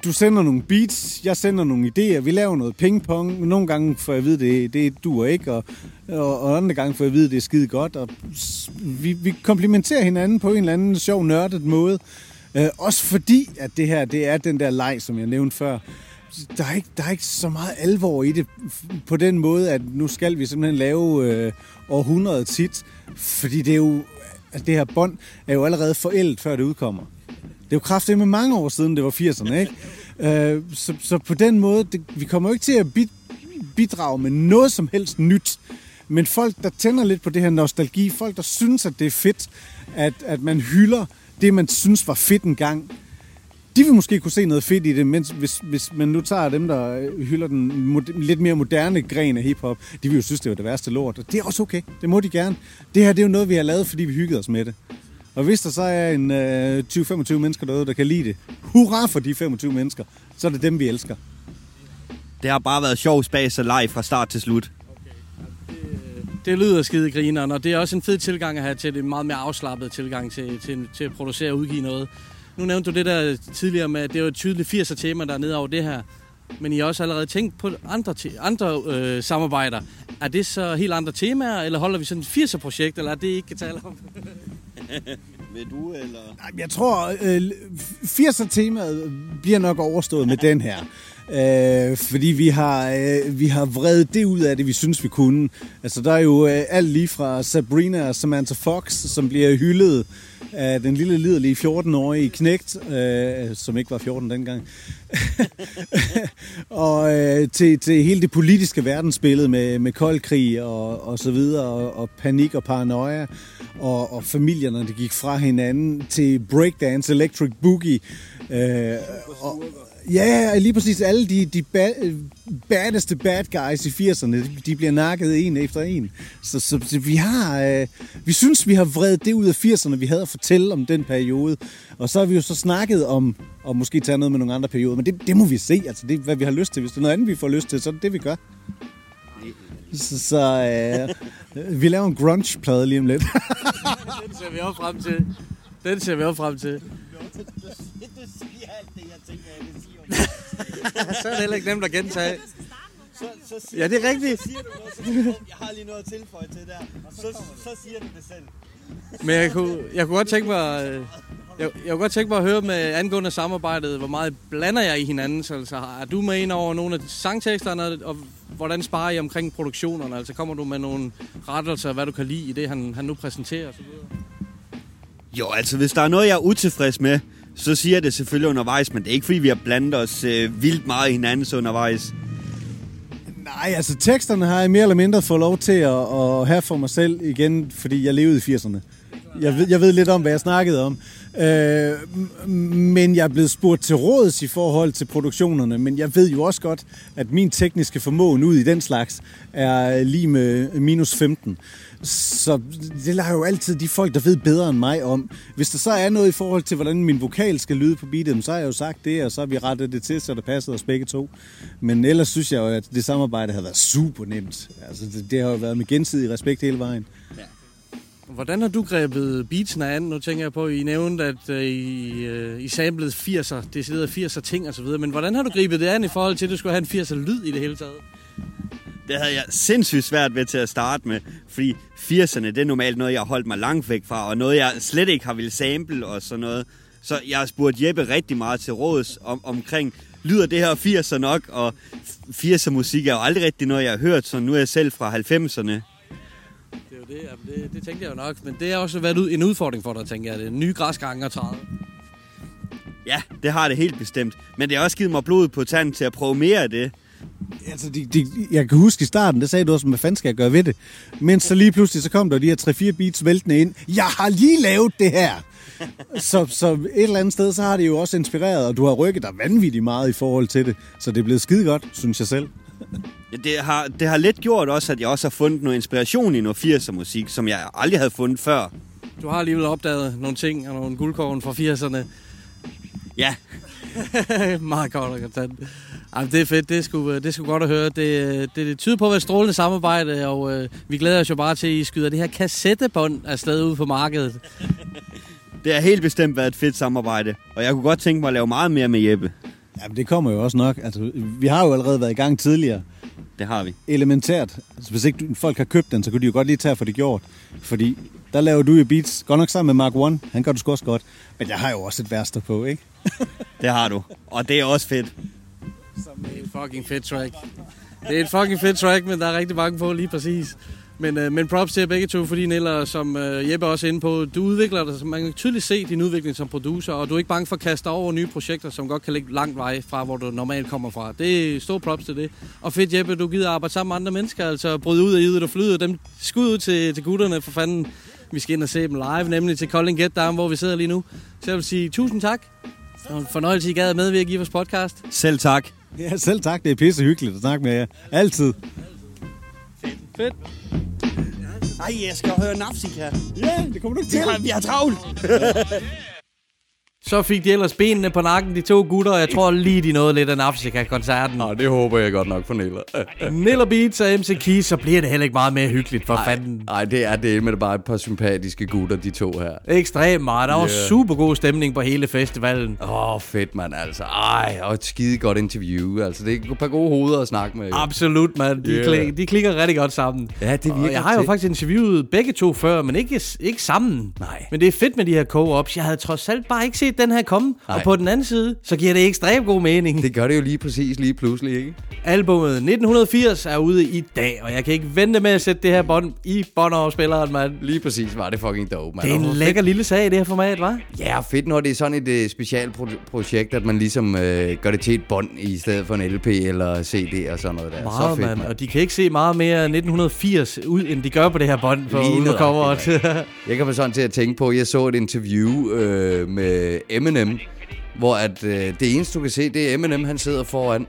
du sender nogle beats, jeg sender nogle idéer, vi laver noget pingpong. Nogle gange får jeg at vide, det, det duer ikke, og, og, og andre gange får jeg at vide, det er skide godt. Og vi, vi komplementerer hinanden på en eller anden sjov, nørdet måde. Øh, også fordi, at det her, det er den der leg, som jeg nævnte før. Der er, ikke, der er ikke så meget alvor i det på den måde, at nu skal vi simpelthen lave øh, århundredet tit. Fordi det er jo, at det her bånd er jo allerede forældet, før det udkommer. Det er jo kraftigt med mange år siden, det var 80'erne, ikke? [LAUGHS] Øh, så, så på den måde, det, vi kommer jo ikke til at bid, bidrage med noget som helst nyt. Men folk, der tænder lidt på det her nostalgi, folk, der synes, at det er fedt, at, at man hylder det, man synes var fedt engang, de vil måske kunne se noget fedt i det, mens hvis, hvis man nu tager dem, der øh, hylder den mod, lidt mere moderne gren af hiphop, de vil jo synes, det var det værste lort. Og det er også okay. Det må de gerne. Det her det er jo noget, vi har lavet, fordi vi hyggede os med det. Og hvis der så er en øh, 20-25 mennesker derude, der kan lide det, hurra for de 25 mennesker, så er det dem, vi elsker. Det har bare været sjov spas og leg fra start til slut. Det lyder skide grineren, og det er også en fed tilgang at have til det, en meget mere afslappet tilgang til, til, til at producere og udgive noget. Nu nævnte du det der tidligere med, at det er jo et tydeligt 80'er tema, der er nede over det her. Men I har også allerede tænkt på andre, andre øh, samarbejder. Er det så helt andre temaer, eller holder vi sådan et 80'er projekt, eller er det ikke kan tale om? [LAUGHS] Vil du, eller? Jeg tror, øh, 80'er-temaet bliver nok overstået med den her. Øh, fordi vi har, øh, vi har vredet det ud af det, vi synes, vi kunne. Altså, der er jo øh, alt lige fra Sabrina og Samantha Fox, som bliver hyldet af den lille liderlige 14-årige knægt, øh, som ikke var 14 dengang. [LAUGHS] og øh, til, til hele det politiske verdensbillede med, med koldkrig og, og så videre, og, og panik og paranoia, og, og familierne, der gik fra hinanden, til breakdance, electric boogie, øh, og, Ja, lige præcis. Alle de, de ba- baddeste bad guys i 80'erne, de, de bliver nakket en efter en. Så, så, så vi har, øh, vi synes, vi har vredet det ud af 80'erne, vi havde at fortælle om den periode. Og så har vi jo så snakket om, og måske tage noget med nogle andre perioder, men det, det må vi se. Altså, det er, hvad vi har lyst til. Hvis det er noget andet, vi får lyst til, så er det det, vi gør. Så, så øh, vi laver en grunge-plade lige om lidt. Den ser vi også frem til. Den ser vi også frem til. så er det heller ikke nemt at gentage. Så, så Ja, det er rigtigt. Så siger du noget, så siger du, jeg har lige noget at tilføje til der. Så, så siger du det selv. Men jeg kunne, jeg kunne godt tænke mig... Jeg, jeg kunne godt tænke mig at høre med angående samarbejdet, hvor meget blander jeg i hinanden? Så, altså, er du med ind over nogle af sangteksterne, og hvordan sparer I omkring produktionerne? Altså kommer du med nogle rettelser, hvad du kan lide i det, han, han nu præsenterer? Og så videre? Jo, altså hvis der er noget, jeg er utilfreds med, så siger jeg det selvfølgelig undervejs, men det er ikke fordi, vi har blandet os øh, vildt meget i hinanden så undervejs. Nej, altså teksterne har jeg mere eller mindre fået lov til at, at have for mig selv igen, fordi jeg levede i 80'erne. Jeg ved, jeg ved lidt om, hvad jeg snakkede om. Øh, men jeg er blevet spurgt til råds i forhold til produktionerne, men jeg ved jo også godt, at min tekniske formåen ud i den slags er lige med minus 15. Så det lader jo altid de folk, der ved bedre end mig om. Hvis der så er noget i forhold til, hvordan min vokal skal lyde på beatet, så har jeg jo sagt det, og så har vi rettet det til, så det passede os begge to. Men ellers synes jeg jo, at det samarbejde har været super nemt. Altså, det, det har jo været med gensidig respekt hele vejen. Ja. Hvordan har du grebet beatsene an? Nu tænker jeg på, at I nævnte, at uh, I, uh, I samlede 80'er, deciderede 80'er ting og så videre. Men hvordan har du grebet det an i forhold til, at du skulle have en 80'er lyd i det hele taget? Det havde jeg sindssygt svært ved til at starte med, fordi 80'erne, det er normalt noget, jeg har holdt mig langt væk fra, og noget, jeg slet ikke har ville sample og sådan noget. Så jeg har spurgt Jeppe rigtig meget til råds om, omkring, lyder det her 80'er nok, og 80'er musik er jo aldrig rigtig noget, jeg har hørt, så nu er jeg selv fra 90'erne. Det jo det, jamen det, det tænkte jeg jo nok. Men det har også været ud- en udfordring for dig, tænker jeg. Det er nye græsgange og træde. Ja, det har det helt bestemt. Men det har også givet mig blod på tanden til at prøve mere af det. Altså, de, de, jeg kan huske i starten, der sagde du også, hvad fanden skal jeg gøre ved det? Men så lige pludselig, så kom der de her 3-4 beats væltende ind. Jeg har lige lavet det her! så, så et eller andet sted, så har det jo også inspireret, og du har rykket dig vanvittigt meget i forhold til det. Så det er blevet skide godt, synes jeg selv. Det, har, det har lidt gjort også, at jeg også har fundet noget inspiration i noget 80'er musik, som jeg aldrig havde fundet før. Du har alligevel opdaget nogle ting og nogle guldkorn fra 80'erne. Ja. [LAUGHS] Meget godt og kontant. Ej, det er fedt, det er, sgu, det er sgu godt at høre. Det, det, det tyder på at være strålende samarbejde, og øh, vi glæder os jo bare til, at I skyder det her kassettebånd afsted ud på markedet. [LAUGHS] Det har helt bestemt været et fedt samarbejde, og jeg kunne godt tænke mig at lave meget mere med Jeppe. Jamen, det kommer jo også nok. Altså, vi har jo allerede været i gang tidligere. Det har vi. Elementært. Altså, hvis ikke du- folk har købt den, så kunne de jo godt lige tage få det gjort. Fordi der laver du jo beats, godt nok sammen med Mark One. Han gør du sgu også godt. Men jeg har jo også et værster på, ikke? [LAUGHS] Det har du. Og det er også fedt. Det er et fucking fedt track. Det er et fucking fedt track, men der er rigtig mange på lige præcis. Men, øh, men props til jer begge to, fordi Niller, som øh, Jeppe også er inde på, du udvikler dig, så man kan tydeligt se din udvikling som producer, og du er ikke bange for at kaste over nye projekter, som godt kan ligge langt vej fra, hvor du normalt kommer fra. Det er stor props til det. Og fedt Jeppe, du gider arbejde sammen med andre mennesker, altså bryde ud af idet og flyde, dem skud ud til, til gutterne for fanden. Vi skal ind og se dem live, nemlig til Kolding Get Down, hvor vi sidder lige nu. Så jeg vil sige tusind tak. Det var en fornøjelse, I gad at medvirke i vores podcast. Selv tak. Ja, selv tak. Det er pisse hyggeligt at snakke med jer. Altid. Fedt. Ej, jeg skal høre Nafsika. Ja, det kommer du ikke til. Vi har travlt. [LAUGHS] Så fik de ellers benene på nakken, de to gutter, og jeg tror lige, de nåede lidt af Nafsika-koncerten. Nå, det håber jeg godt nok for Niller. [LAUGHS] Niller Beats og MC Keys, så bliver det heller ikke meget mere hyggeligt for fanden. Nej, det er det med bare et par sympatiske gutter, de to her. Ekstremt meget. Der var super god stemning på hele festivalen. Åh, oh, fedt, mand, altså. Ej, og et skide godt interview. Altså, det er et par gode hoveder at snakke med. jo. Absolut, mand. De, Yeah. yeah. de klikker rigtig godt sammen. Ja, det Og virker jeg har jo faktisk interviewet begge to før, men ikke, ikke sammen. Nej. Men det er fedt med de her co-ops. Jeg havde trods alt bare ikke set den her komme. Nej. Og på den anden side, så giver det ekstremt god mening. Det gør det jo lige præcis lige pludselig, ikke? Albummet 1980 er ude i dag, og jeg kan ikke vente med at sætte det her bånd i båndafspilleren, mand. Lige præcis var det fucking dope, mand. Det er en lækker lille sag, det her format, var? Ja, fedt, når det er sådan et uh, specielt pro- projekt, at man ligesom uh, gør det til et bånd i stedet for en LP eller CD og sådan noget der. Meget, så fedt, mand. Og de kan ikke se meget mere 1980 ud, end de gør på det her bånd på Lige coveret. Jeg kan få sådan til at tænke på, jeg så et interview øh, med Eminem, hvor at, øh, det eneste, du kan se, det er Eminem, han sidder foran.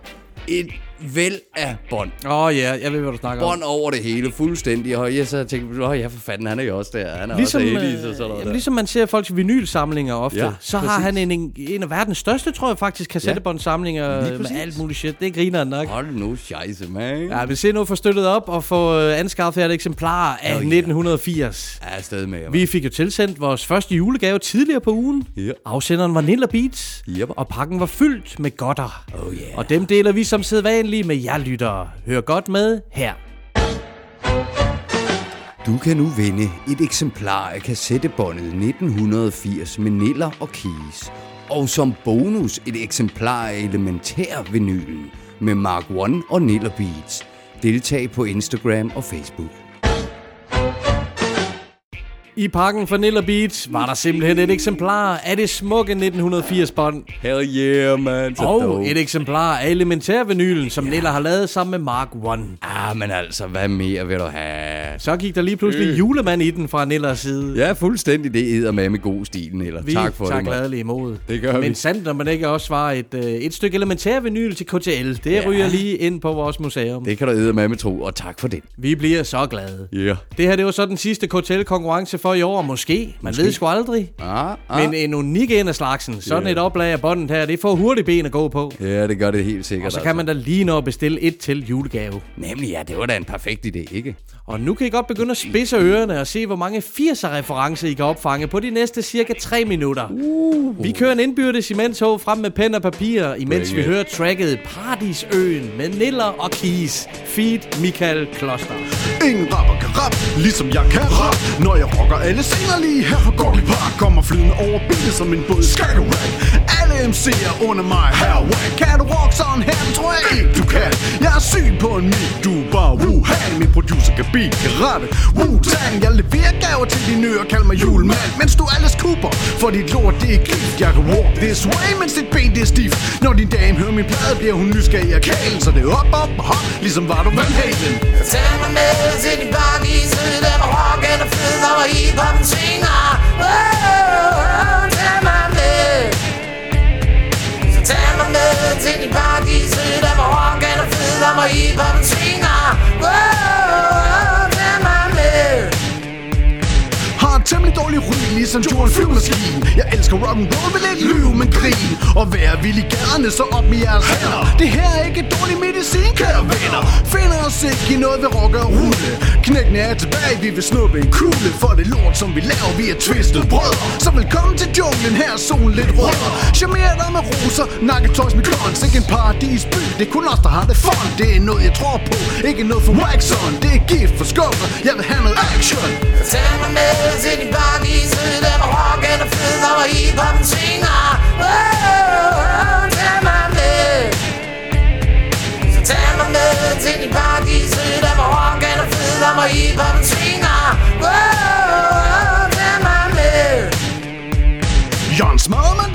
Et væld af bånd. Åh oh, ja, jeg ved, hvad du snakker om. Bånd over det hele, fuldstændig. Og jeg så tænkte, åh ja, for fanden, han er jo også der. Han er Ligesom, også øh, 80's og sådan noget ligesom man ser folks vinylsamlinger ofte, Ja, ja, så har præcis. han en, en, en af verdens største, tror jeg faktisk, kassettebåndsamlinger Lige med præcis. alt muligt shit. Det griner han nok. Hold nu, scheisse, man. Ja, men se nu få støttet op og få øh, anskaffet et eksemplar af yeah. 1980. Jeg er afsted med, Vi fik jo tilsendt vores første julegave tidligere på ugen. Ja. Afsenderen var Nilla Beats, Yep. og pakken var fyldt med godter. Oh yeah. Og dem deler vi som selvfølgelig med jer lyttere. Hør godt med her. Du kan nu vinde et eksemplar af kassettebåndet 1980 med Niller og Keys. Og som bonus et eksemplar af elementær-vinylen med Mark One og Niller Beats. Deltag på Instagram og Facebook. I pakken for Nilla Beats var der simpelthen et eksemplar af det smukke 1980-bånd. Hell yeah, man. Så Og dope. et eksemplar af elementærvinylen, som Nilla har lavet sammen med Mark One. Ah, men altså, hvad mere vil du have? Så gik der lige pludselig Øh. julemand i den fra Nillas side. Ja, fuldstændig. Det æder med med god stil, eller Vi tak for tager det, gladeligt imod. Det gør Men vi. sandt, når man ikke også var et, øh, et stykke elementærvinyl til KTL. Det Ja. ryger lige ind på vores museum. Det kan du æde med med tro, og tak for det. Vi bliver så glade. Yeah. Det her, det var så den sidste KTL-konkurrence for i år, måske. Man Måske. ved sgu aldrig. Ah, ah. Men en unik en af slagsen. Sådan Ja. et oplag af båndet her, det får hurtigt ben at gå på. Ja, det gør det helt sikkert. Og så kan man da lige nå at bestille et til julegave. Nemlig, ja, det var da en perfekt idé, ikke? Og nu kan I godt begynde at spidse ørerne og se, hvor mange 80'er-referencer I kan opfange på de næste cirka 3 minutter. Uh. Vi kører en indbyrdes imens frem med pen og papir, imens Bring vi it. hører tracket Paradisøen med Niller og Keys. Feed Michael Kloster. Ingen rapper kan rap, ligesom jeg kan rap Når jeg rocker alle scener lige her fra Gorky Park Kommer flydende over bilen som en båd. I Alle MC'er under mig her whack? Kan du rock sådan her, det tror jeg ikke du kan. Jeg er syg på en mic, du er bare Wuhan. Min producer kan beat, karate, Wu-Tang Jeg leverer gaver til dine ører, kald mig julemand Mens du alles Cooper, for dit lort det er gift. Jeg kan walk this way, mens dit ben det er stift. Når din dame hører min plade, bliver hun nysgerrig af kalen Så det er op, op hop, ligesom var du Van Halen. Tag mig med til din bakkise, der var rocken og flyder og hiphoppen. Oh, tag mig med. Så tag mig med til din bakkise, der var rocken og flyder og hiphoppen svinger. Oh, tag mig med. Har en temmelig dårlig ry, ligesom Johan Flyvemaskine Jeg elsker rock'n'roll, vil ikke lyve, men grin. Og være vild i gaderne, så op med jeres hænder. Det her er ikke dårlig medicin, kære venner. Finder os ikke i noget ved rock og rulle Knækkene er tilbage, vi vil snuppe en kugle. For det lort, som vi laver, vi er twistet brødre. Så velkommen til junglen, her er solen lidt rødere Charmerer dig med roser, nakketøjs med klons Ikke en paradisby, det er kun os, der har det fun. Det er noget, jeg tror på, ikke noget for wax on. Det er gift for skuffer, jeg vil have noget action. Tag mig med til din bakkise, der var rocken og. Oh, tag mig med. Så tag mig med til din bakkise, der var rocken og flyder og hiphoppen svinger. Oh, tag mig med. Jørgen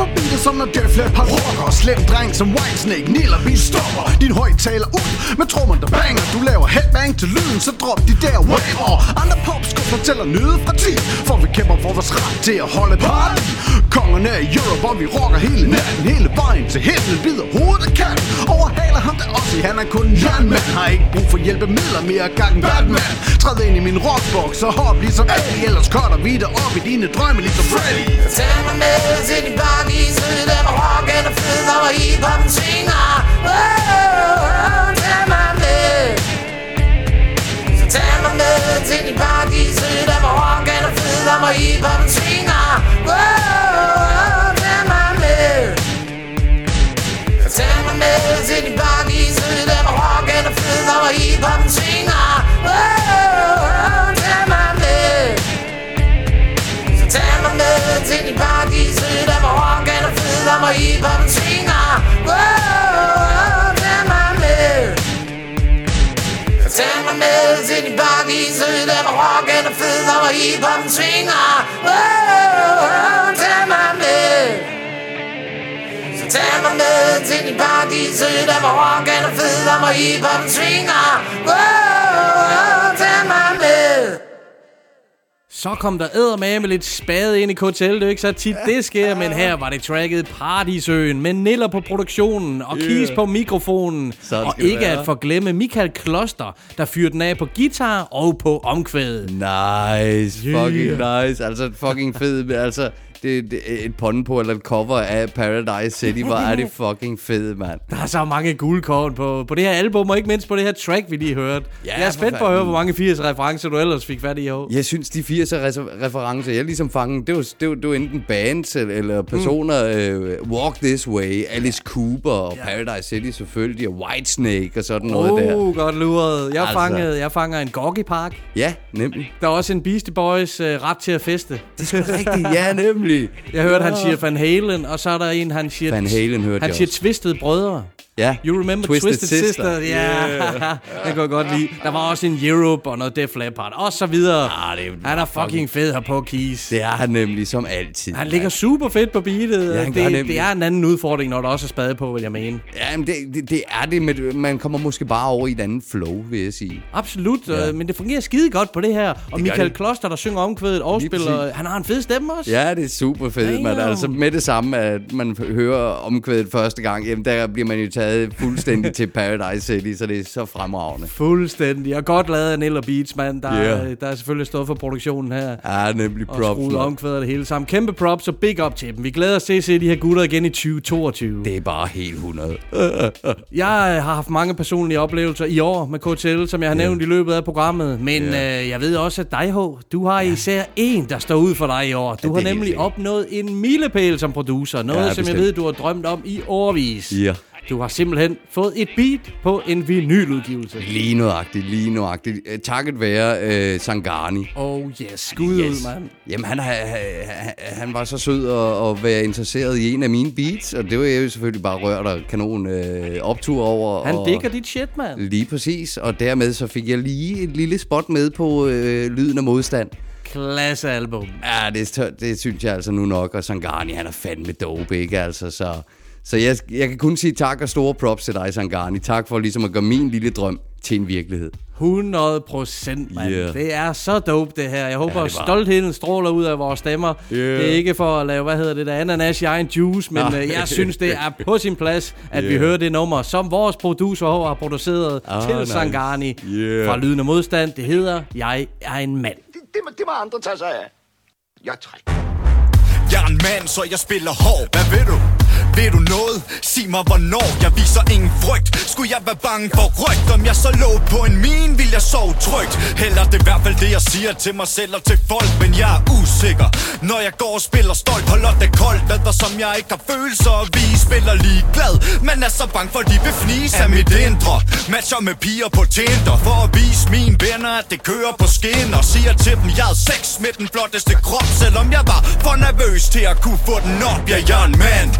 på beatet som når Def Leppard rocker. Slem dreng som Whitesnake, Niller vi stopper. Din højtaler ud med trommer der banger. Du laver headbang til lyden, så drop de der waver. Andre popskub fortæller nyde fra 10 For vi kæmper for vores ret til at holde party. Kongerne af Europe, og vi rocker hele natten. Hele vejen til himlen, bider hovedet af katten. Overhaler ham der også, han er kun en jernmand Har ikke brug for hjælpemidler mere gang end Batman. Træd ind i min rockbox og hop ligesom Eddie Ellers cutter vi dig op i dine drømme ligesom Freddy. Tag mig med til din bakkise, rock and rocken og flyder og hiphoppen. Oh, tag mig med. Så tag mig med til din bakkise, der var rocken og flyder og hiphoppen svinger. Oh, tag mig med. Så tag mig med til din bakkise, der var rocken og flyder og hiphoppen svinger. Oh, Lad mig i, og hiphoppen svinger oh, Tag mig med? Så tag mig med til din paradise Der hvor rocken og i, og hiphoppen svinger Tag mig med. Så tag mig med til din bakke i søen Lad mig rock and fed. Og hiphoppen svinger oh, Tag mig med så kom der eddermame lidt spade ind i KTL. Det er ikke så tit, det sker, men her var det tracket Paradisøen med Niller på produktionen og Yeah. Keys på mikrofonen. Sådan og ikke være. at forglemme Michael Kloster, der fyrede den af på guitar og på omkvædet. Nice, Yeah. fucking nice. Altså, fucking fed. Altså, det, det, et pond på, eller et cover af Paradise City, hvor er det [LAUGHS] fucking fed, mand. Der er så mange guldkorn på, på det her album, og ikke mindst på det her track, vi lige hørte. Ja, jeg er spændt på at høre, hvor mange 80 referencer du ellers fik fat i år. Jeg synes, de 80'er re- referencer, jeg ligesom fangede, det var, det var, det var enten bands eller, eller personer. Mm. Uh, Walk This Way, Alice Cooper og Paradise City selvfølgelig, og Whitesnake og sådan noget der. Oh, godt luret. Jeg, Altså. fangede, jeg fanger en Gorky Park. Ja, nemlig. Der er også en Beastie Boys uh, ret til at feste. Det er rigtigt, ja, nemlig. Nemlig. Jeg hørte, han siger Van Halen, og så er der en, han siger... Van Halen hørte Han siger. Twisted Brødre. Ja. You remember Twisted Twisted, Sister. Sister? Ja, Yeah. det [LAUGHS] kan jeg godt lide. Der var også en Europe og noget Def Leppard, og så videre. Ah, det er han er fucking fed her på Keys. Det er han nemlig, som altid. Han ligger super fedt på beatet. Ja, det, det er en anden udfordring, når der også er spade på, vil jeg mene. Ja, men det, det, det er det, men man kommer måske bare over i et andet flow, vil jeg sige. Absolut, Ja. ja. men det fungerer skide godt på det her. Og gør Michael det. Kloster, der synger omkvædet og spiller, han har en fed stemme også. Ja, det er super fedt, men Damn. altså med det samme, at man hører omkvædet første gang, jamen der bliver man jo taget fuldstændig til Paradise City, så det er så fremragende. Fuldstændig. Og godt lavet af Niller Beats, mand. Der, Ja. yeah. der er selvfølgelig stået for produktionen her. Ja, nemlig Og props. skruet mand. omkvædet det hele sammen. Kæmpe props og big up til dem. Vi glæder os til at se de her gutter igen i 2022. Det er bare helt 100. [LAUGHS] Jeg øh, har haft mange personlige oplevelser i år med KTL, som jeg har Ja. nævnt i løbet af programmet. Men Ja. øh, jeg ved også, at dig, H, du har især en, der står ud for dig i år. Du det har nemlig opnået en milepæl som producer. Noget, Ja, som jeg ved, du har drømt om i årvis. Ja. Du har simpelthen fået et beat på en vinyludgivelse. Lige nøjagtigt, lige nøjagtigt. Øh, Takket være øh, Sangani. Oh yes, skud yes. mand. Jamen, han, han, han, var så sød at, at være interesseret i en af mine beats, og det var jeg jo selvfølgelig bare rørt og kanon øh, optur over. Han og, digger dit shit, mand. Lige præcis, og dermed så fik jeg lige et lille spot med på øh, Lyden af Modstand. Klasse album. Ja, det, det synes jeg altså nu nok, og Sangani, han er fandme dope, ikke altså, så... Så jeg, jeg kan kun sige tak og store props til dig, Sangani. Tak for ligesom at gøre min lille drøm til en virkelighed. 100 procent, mand. Yeah. Det er så dope, det her. Jeg håber, Ja, det var- stoltheden stråler ud af vores stemmer. Yeah. Det er ikke for at lave, hvad hedder det der, ananas i egen juice, men uh, jeg synes, det er på sin plads, at Yeah. vi hører det nummer, som vores producer har produceret Ah, til nice. Sangani Yeah. fra Lyden og Modstand. Det hedder Jeg er en mand. Det, må, det må andre tage sig af. Jeg trækker. Jeg er en mand, så jeg spiller hård. Hvad ved du? Ved du noget? Sig mig hvornår? Jeg viser ingen frygt. Skulle jeg være bange for rygt Om jeg så lå på en min Vil jeg sove trygt. Heller det er i hvert fald det jeg siger til mig selv og til folk. Men jeg er usikker. Når jeg går og spiller stolt Holder det koldt. Hvad der som jeg ikke har følelser Og vi spiller lige glad. Men er så bange for de vil fnise af mit indre. Matcher med piger på Tinder. For at vise mine venner At det kører på skinner Siger til dem jeg havde sex med den flotteste krop. Selvom jeg var for nervøs til at kunne få den op. Ja jeg er en mand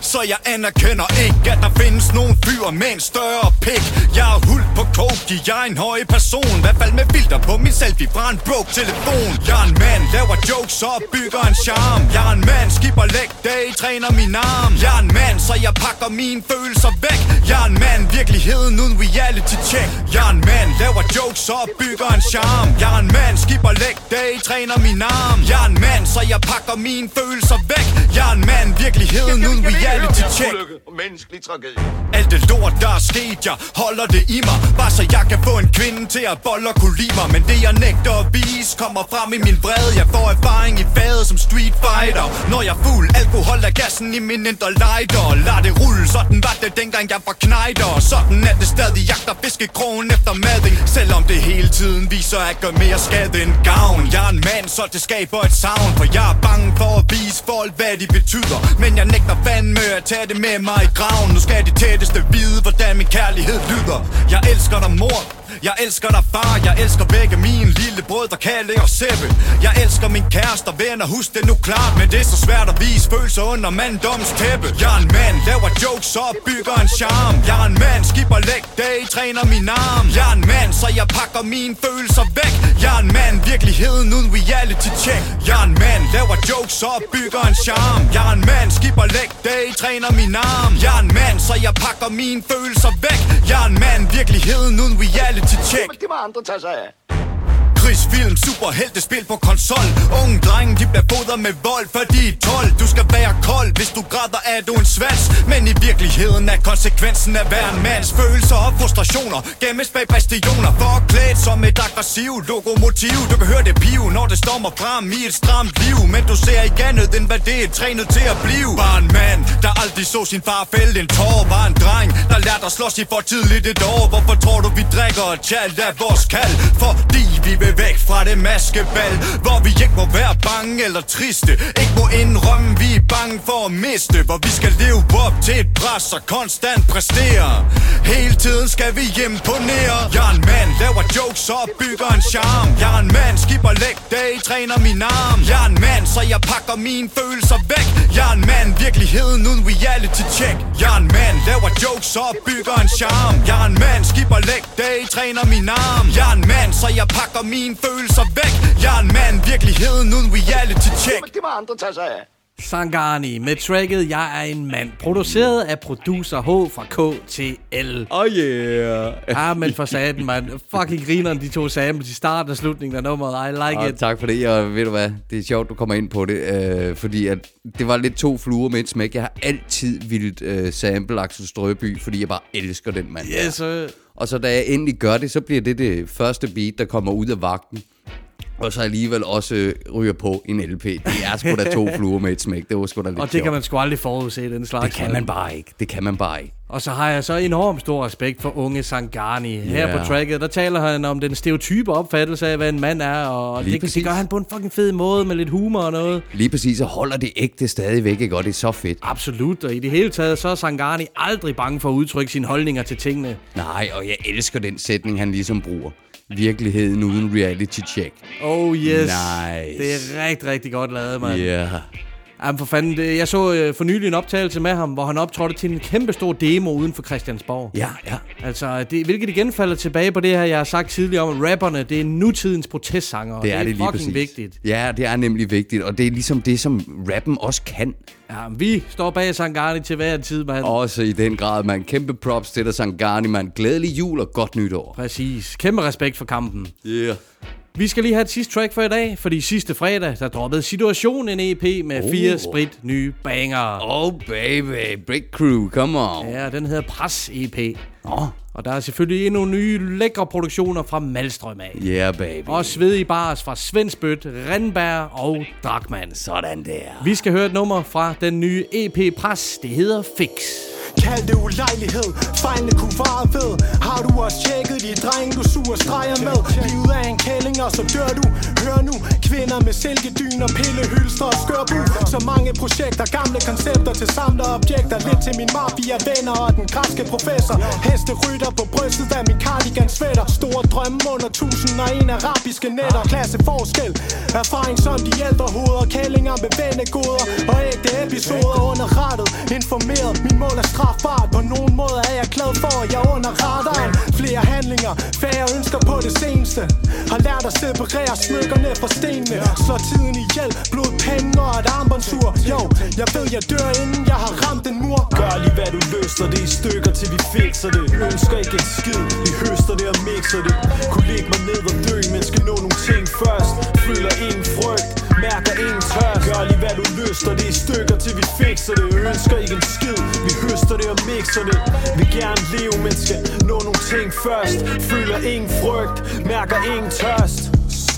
så jeg anerkender ikke, at der findes nogen fyr med en større pik. Jeg er hul på coke, jeg er en høj person. Hvad fald med filter på min selfie fra en broke telefon? Jeg er en mand, laver jokes og bygger en charm Jeg er en mand, skipper leg day, træner min arm. Jeg er en mand, så jeg pakker mine følelser væk. Jeg er en mand, virkeligheden uden reality check. Jeg er en mand, laver jokes og bygger en charm Jeg er en mand, skipper leg day, træner min arm. Jeg er en mand, så jeg pakker mine følelser væk. Jeg er en mand, virkeligheden uden reality check Menneskelig tragedie. alt det lort, der er sket, jeg holder det i mig. Bare så jeg kan få en kvinde til at bolle og kunne lide mig. Men det jeg nægter at vise, kommer frem i min vrede. Jeg får erfaring i faget som street fighter. Når jeg er fuld, alkohol er gassen i min indre lighter. Lad det rulle, sådan var det dengang jeg var knejder. Og sådan er det stadig, jagter fiskekrogen efter mading. Selvom det hele tiden viser at gøre mere skade end gavn. Jeg er en mand, så det skaber et savn For jeg er bange for at vise folk, hvad de betyder. Men jeg nægter fandme at tage det med mig i graven. Nu skal de tætteste vide, hvordan min kærlighed lyder. Jeg elsker dig mor jeg elsker dig far, jeg elsker begge mine lille brødre, Kalle og Seppe Jeg elsker min kæreste og venner, husk det nu klart Men det er så svært at vise følelser under manddoms tæppe. Jeg er en mand, laver jokes og bygger en charm Jeg er en mand, skipper leg day, træner min arm. Jeg er en mand, så jeg pakker mine følelser væk. Jeg er en mand, virkeligheden uden reality check. Jeg er en mand, laver jokes og bygger en charm Jeg er en mand, skipper leg day, træner min arm. Jeg er en mand, så jeg pakker mine følelser væk. Jeg er en mand, virkeligheden uden reality check Det må andre tage sig af. Krigsfilm, superheltespil på konsol. Unge drenge, de bliver fodret med vold, for de er 12 Du skal være kold, hvis du græder er du en svans. Men i virkeligheden er konsekvensen af hver en mands følelser og frustrationer Gemmes bag bastioner, For klædt som et aggressivt lokomotiv. Du kan høre det piv, når det stormer frem i et stramt liv. Men du ser ikke andet, end hvad det er trænet til at blive. Bare en mand, der aldrig så sin far fælde en tår. Var en dreng, der lærte at slås i for tidligt et år. Hvorfor tror du, vi drikker og tjal af vores kald? Fordi vi vil væk fra det maskebal Hvor vi ikke må være bange eller triste. Ikke må indrømme, vi er bange for at miste Hvor vi skal leve op til et pres og konstant præstere. Hele tiden skal vi imponere. Jeg er en mand, laver jokes og bygger en charme. Jeg er en mand, skipper leg day, træner min arm. Jeg er en mand, så jeg pakker mine følelser væk. Jeg er en mand, virkeligheden uden reality check. Jeg er en mand, laver jokes og bygger en charme. Jeg er en mand, skipper leg day, træner min arm. Jeg er en mand, så jeg pakker mine følelser væk Jeg er en mand, virkeligheden uden reality check Det må andre tage sig af. Sangani med tracket Jeg er en mand, produceret af producer H fra K til L. Oh yeah. Ja, men for satan, man. Fucking grineren, de to samples i starten og slutningen af nummeret. I like Og it. tak for det, og ved du hvad, det er sjovt, du kommer ind på det, øh, fordi at det var lidt to fluer med et smæk. Jeg har altid vildt øh, sample Axel Strøby, fordi jeg bare elsker den mand. Yes, sir. Og så da jeg endelig gør det, så bliver det det første beat, der kommer ud af vagten. Og så alligevel også øh, ryger på en LP. Det er sgu da to [LAUGHS] fluer med et smæk. Det var sgu da lidt Og det kan sjovt. man sgu aldrig forudse, den slags. Det kan man bare ikke. Det kan man bare ikke. Og så har jeg så enormt stor respekt for unge Sangani. Her Ja. på tracket, der taler han om den stereotype opfattelse af, hvad en mand er. Og Lige det, præcis. det gør han på en fucking fed måde med lidt humor og noget. Lige præcis, så holder det ægte stadigvæk, ikke? Og det er så fedt. Absolut, og i det hele taget, så er Sangani aldrig bange for at udtrykke sine holdninger til tingene. Nej, og jeg elsker den sætning, han ligesom bruger. Virkeligheden uden reality check. Oh yes. Nice. Det er rigtig, rigtig godt lavet, mand. Yeah. Jamen for fanden, det, jeg så øh, for nylig en optagelse med ham, hvor han optrådte til en kæmpe stor demo uden for Christiansborg. Ja, ja. Altså, det, hvilket igen falder tilbage på det her, jeg har sagt tidligere om, at rapperne, det er nutidens protestsanger. Det er det, lige fucking præcis. vigtigt. Ja, det er nemlig vigtigt, og det er ligesom det, som rappen også kan. Ja, vi står bag Sangani til hver tid, mand. Også i den grad, man. Kæmpe props til dig, Sangani, man. Glædelig jul og godt nytår. Præcis. Kæmpe respekt for kampen. Yeah. Vi skal lige have et sidste track for i dag, fordi sidste fredag, der droppede Situation en EP med Oh. fire sprit nye banger. Oh baby, Break Crew, come on. Ja, den hedder Pres EP. Oh. Og der er selvfølgelig endnu nye lækre produktioner fra Malstrøm af. Yeah, baby. Og svedige bars fra Svensbøt, Rindberg og Drakman. Sådan der. Vi skal høre et nummer fra den nye EP Pres. Det hedder Fix. Kald det ulejlighed, fejlene kunne vare ved. Har du også tjekket de drenge, du suger streger med? Livet er en kælling, og så dør du. Hør nu, kvinder med silkedyner, pillehylster og skørbu Så mange projekter, gamle koncepter til samler objekter Lidt til min mafia venner og den græske professor. Heste rytter på brystet af min cardigan sweater. Store drømme under tusind og en arabiske nætter. Klasse forskel, erfaring som de ældre hoveder. Kællinger med vennegoder. Og ægte episoder under rettet Informeret, min mål er strafbart På nogen måde er jeg glad for, at jeg er under radaren. Flere handlinger, færre ønsker på det seneste. Har lært at separere smykkerne fra stenene. Slår tiden ihjel, blod, penge og et armbåndsur. Jo, jeg ved jeg dør inden jeg har ramt en mur. Gør lige hvad du lyster. Det i stykker til vi fikser det. Ønsker ikke en skid, vi høster det og mixer det. Kunne lægge mig ned og dø, men skal nå nogle ting først. Føler ingen frygt, mærker ingen tørst. Gør lige hvad du lyster. Det i stykker til vi fikser det. Ønsker ikke en skid, vi høster det og mixer det Vi gerne leve, men skal nå nogle ting først. Føler ingen frygt, mærker ingen tørst.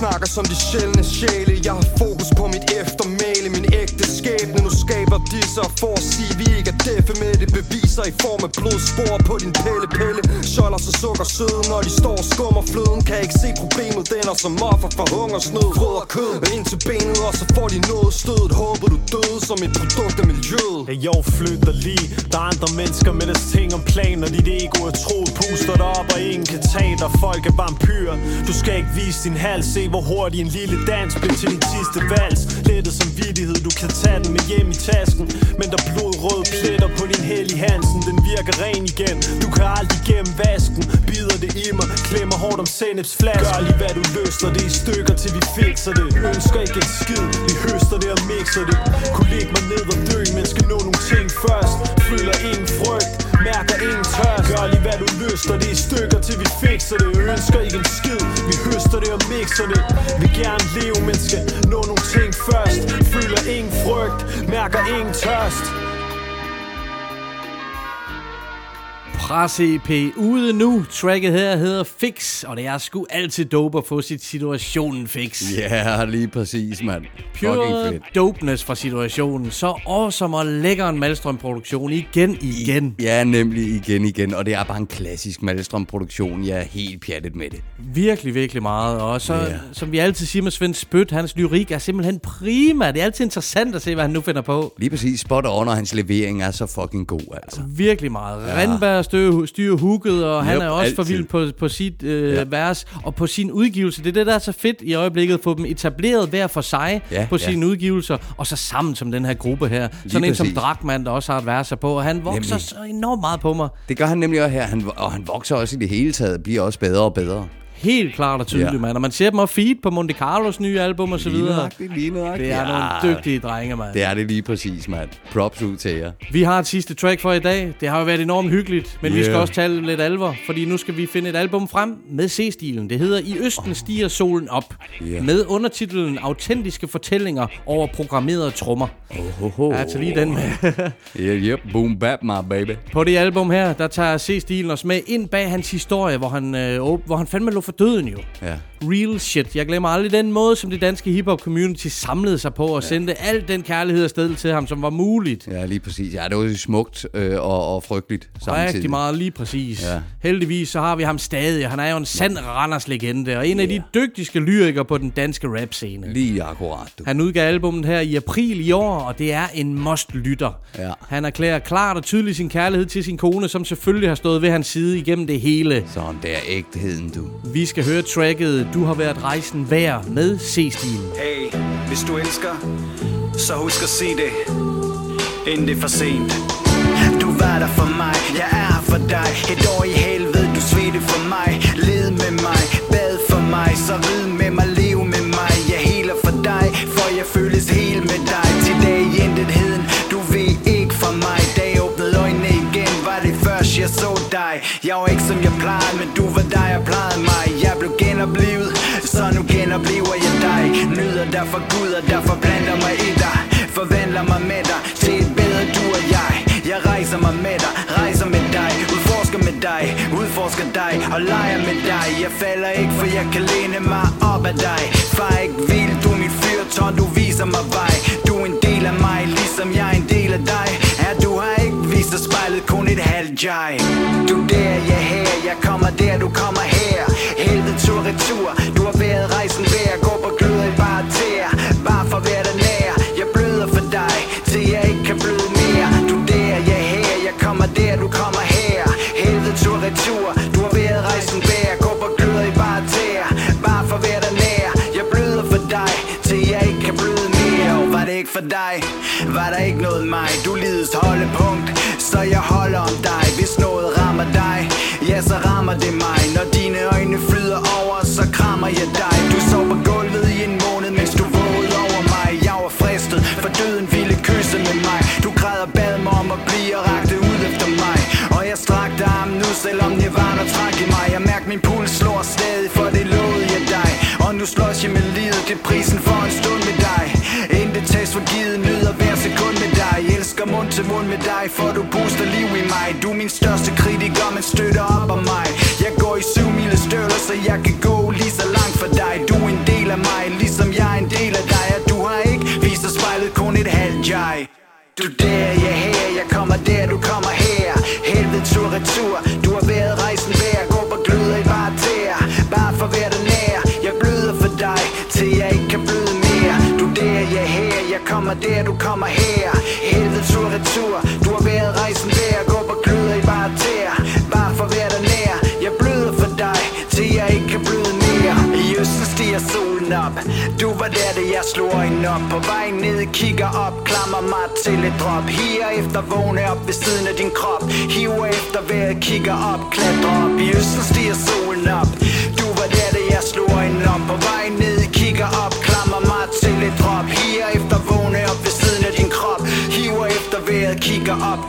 Snakker som de sjældne sjæle. Jeg har fokus på mit eftermæle Min ægte skæbne. Nu skaber disse og for at sige Vi ikke er deffe med det. Beviser i form af blodspor på din pelle pelle Scholler så sukker søde Når de står og skummer fløden. Kan ikke se problemet Den er som offer for hungersnød. Rød og kød ind til benet Og så får de noget stødet Håber du døde som et produkt af miljøet. Hey, jeg flytter lige. Der er andre mennesker med deres ting om planer Dit ego er troet. Puster dig op og ingen kan tage dig. Folk er vampyrer. Du skal ikke vise din hals Se hvor hurtigt en lille dans blev til din sidste vals. Lettet som vidighed Du kan tage den med hjem i tasken. Men der er blodrøde pletter på din Helly Hansen. Den virker ren igen. Du kan aldrig gennem vasken. Bider det i mig Klemmer hårdt om sennepsflask Gør lige hvad du lyster. Det i stykker til vi fikser det. Ønsker ikke en skid. Vi høster det og mixer det. Kunne lægge mig ned og dø Men skal nå nogle ting først. Føler ingen frygt. Mærker ingen tørst. Gør lige hvad du lyster. Det i stykker til vi fikser det. Ønsker ikke en skid. Vi høster det og mixer det. Vil gerne leve Men skal nå nogle ting først. Føler ingen frygt. Mærker ingen tørst. Pres-EP ude nu. Tracket her hedder Fix, og det er sgu altid dope at få sit situationen fix. Ja, lige præcis, mand. Pure dopeness fra situationen. Så awesome og lækker en Malstrøm-produktion igen, igen. Ja, nemlig igen, igen. Og det er bare en klassisk Malstrøm-produktion. Jeg er helt pjattet med det. Virkelig, virkelig meget. Og så, yeah. som vi altid siger med Svend Spøt, hans lyrik er simpelthen prima. Det er altid interessant at se, hvad han nu finder på. Lige præcis spot on, og hans levering er så fucking god, altså. Virkelig meget. Ja. Rindberg styrer, styrer hooket, og han Yep, er også for altid. vild på, på sit øh, Ja. vers og på sin udgivelse. Det er det, der er så fedt i øjeblikket, at få dem etableret hver for sig Ja, på ja. sine udgivelser, og så sammen som den her gruppe her. Sådan en som præcis. Drakman, der også har et vers på, og han vokser Nemlig. så enormt meget på mig. Det gør han nemlig også her, han, og han vokser også i det hele taget, bliver også bedre og bedre. Helt klart og tydeligt, Ja. mand. Og man ser dem også feed på Monte Carlos nye album og så videre. lige nøjagtigt. Det er Ja. nogle dygtige drenge, mand. Det er det lige præcis, mand. Props ud til jer. Vi har et sidste track for i dag. Det har jo været enormt hyggeligt, men yeah. vi skal også tale lidt alvor, fordi nu skal vi finde et album frem med C-stilen. Det hedder I Østen stiger solen op, Yeah. med undertitlen Autentiske fortællinger over programmerede trommer. Oh, oh, oh. Ja, altså lige den med. [LAUGHS] yeah, yep, boom bap, my baby. På det album her, der tager C-stilen os med ind bag hans historie, hvor han, øh, hvor han fandme lå for døden jo. Ja. Real shit. Jeg glemmer aldrig den måde, som det danske hiphop community samlede sig på og ja. sendte al den kærlighed afsted til ham, som var muligt. Ja, lige præcis. Ja, det var smukt øh, og, og frygteligt samtidig. Rigtig meget, lige præcis. Ja. Heldigvis så har vi ham stadig. Han er jo en sand Randers legende, og en af de dygtigste lyrikere på den danske rap-scene. Lige akkurat, du. Han udgav albumet her i april i år, og det er en must-lytter. Ja. Han erklærer klart og tydeligt sin kærlighed til sin kone, som selvfølgelig har stået ved hans side igennem det hele. Sådan der ægteheden, du. Vi vi skal høre tracket Du har været rejsen værd med C-stilen. Hey, hvis du elsker, så husk at se det, inden det er for sent. Du var der for mig, jeg er her for dig Et år i helvede, du svedte for mig Led med mig, bad for mig Så rid med mig, lev med mig Jeg heler for dig, for jeg føles helt med dig jeg så dig. Jeg var ikke som jeg plejede, men du var der jeg plejede mig. Jeg blev genoplevet, så nu genoplever jeg dig. Nyder dig for Gud, og derfor blander mig i dig. Forvandler mig med dig til et bedre du og jeg. Jeg rejser mig med dig, rejser med dig Udforsker med dig, udforsker dig Og leger med dig. Jeg falder ikke, for jeg kan læne mig op af dig. Far ikke vil, du er mit fyrtårn, du viser mig vej. Du er en del af mig, ligesom jeg er en del af dig. Er du her ikke spejlet, kun et halvt jeg. Du der, jeg her, jeg kommer der, du kommer her. Helvede tur retur, du har været rejsen værd. Gå på gløder i bare tæer, bare for hver der nær. Jeg bløder for dig, til jeg ikke kan bløde mere. Du der, jeg her, jeg kommer der, du kommer her. Helvede tur retur, du har været rejsen værd. Gå på gløder i bare tæer, bare for hver der nær. Jeg bløder for dig, til jeg ikke kan bløde mere. Og var det ikke for dig, var der ikke noget mig. Du lides holdepunkt, så jeg holder om dig. Hvis noget rammer dig, ja så rammer det mig. Når dine øjne flyder over, så krammer jeg dig. Du sov på gulvet i en måned, mens du vågede over mig. Jeg var fristet, for døden ville kysse med mig. Du græd og bad mig om at blive og rakte ud efter mig. Og jeg strakte armen ud, selvom Nirvana trak i mig. Jeg mærker min puls slår mund til mund med dig, for du booster liv i mig. Du er min største kritiker, men støtter op om mig. Jeg går i syv mile støvler, så jeg kan gå lige så langt for dig. Du er en del af mig, ligesom jeg er en del af dig. Og du har ikke vist dig spejlet, kun et halvt jeg. Du der, jeg her, jeg kommer der, du kommer her. Helvede tur retur, Du var der, da jeg slog øjnene op. På vej ned, kigger op, klammer mig til et drop. Higer efter vågne op ved siden af din krop. Hiver efter vejret, kigger op, klatrer op. I østen stiger solen op. Du var der, det, jeg slog øjnene op. På vej ned, kigger op, klammer mig til et drop. Higer efter vågne op ved siden af din krop. Hiver efter vejret, kigger op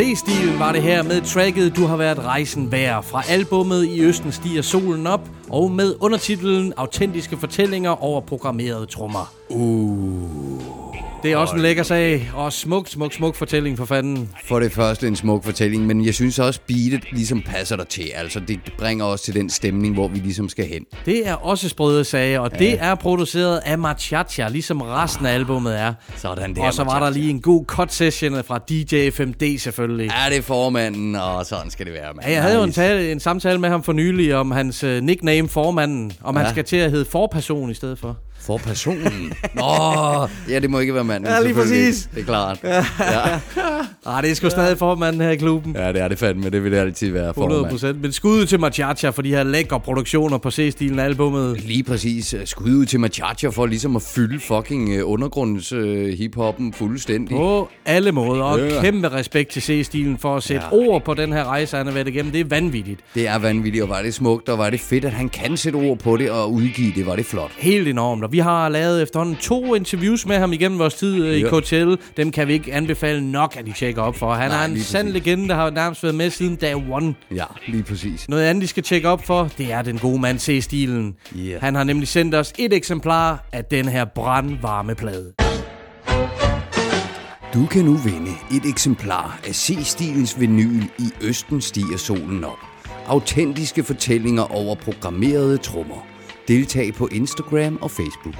C-stilen var det her med tracket Du har været rejsen værd fra albummet I Østen stiger solen op og med undertitlen Autentiske fortællinger over programmerede trommer. Uh. Det er også en lækker sag, og smuk, smuk, smuk fortælling for fanden. For det første en smuk fortælling, men jeg synes også, beatet ligesom passer der til. Altså, det bringer os til den stemning, hvor vi ligesom skal hen. Det er også sprøde sager, og ja. det er produceret af Machacha, ligesom resten af albummet er. Sådan der, Og så var der lige en god cut session fra DJ 5D selvfølgelig. Er det formanden, og sådan skal det være, mand. Ja, jeg havde jo en, tale, en samtale med ham for nylig om hans uh, nickname formanden, om ja. Ja. han skal til at hedde forperson i stedet for. For personen? [LAUGHS] Nå, ja, det må ikke være manden. Ja, lige præcis. Det er klart. Ja. Ja. Ah, det er sgu stadig formanden her i klubben. ja, det er det fandme. Det vil det altid være, 100 formand. Men skud til Machacha for de her lækre produktioner på C-stilen af albumet. Lige præcis. Skud ud til Machacha for ligesom at fylde fucking øh, undergrunds øh, hiphoppen fuldstændig. På alle måder, og Ja. kæmpe respekt til C-stilen for at sætte Ja. ord på den her rejse, han har været igennem. Det er vanvittigt. Det er vanvittigt, og var det smukt, og var det fedt, at han kan sætte ord på det og udgive det. Var det flot. Helt enormt, vi har lavet efterhånden to interviews med ham igennem vores tid øh, i. KTL. Dem kan vi ikke anbefale nok, at de tjekker op for. Han Nej, er en sand præcis. legende, der har nærmest været med siden dag one. Ja, lige præcis. Noget andet, de skal tjekke op for, det er den gode mand C-stilen. Yeah. Han har nemlig sendt os et eksemplar af den her brandvarme plade. Du kan nu vinde et eksemplar af C-stilens vinyl i Østen stiger solen op. Autentiske fortællinger over programmerede trommer. Deltag på Instagram og Facebook.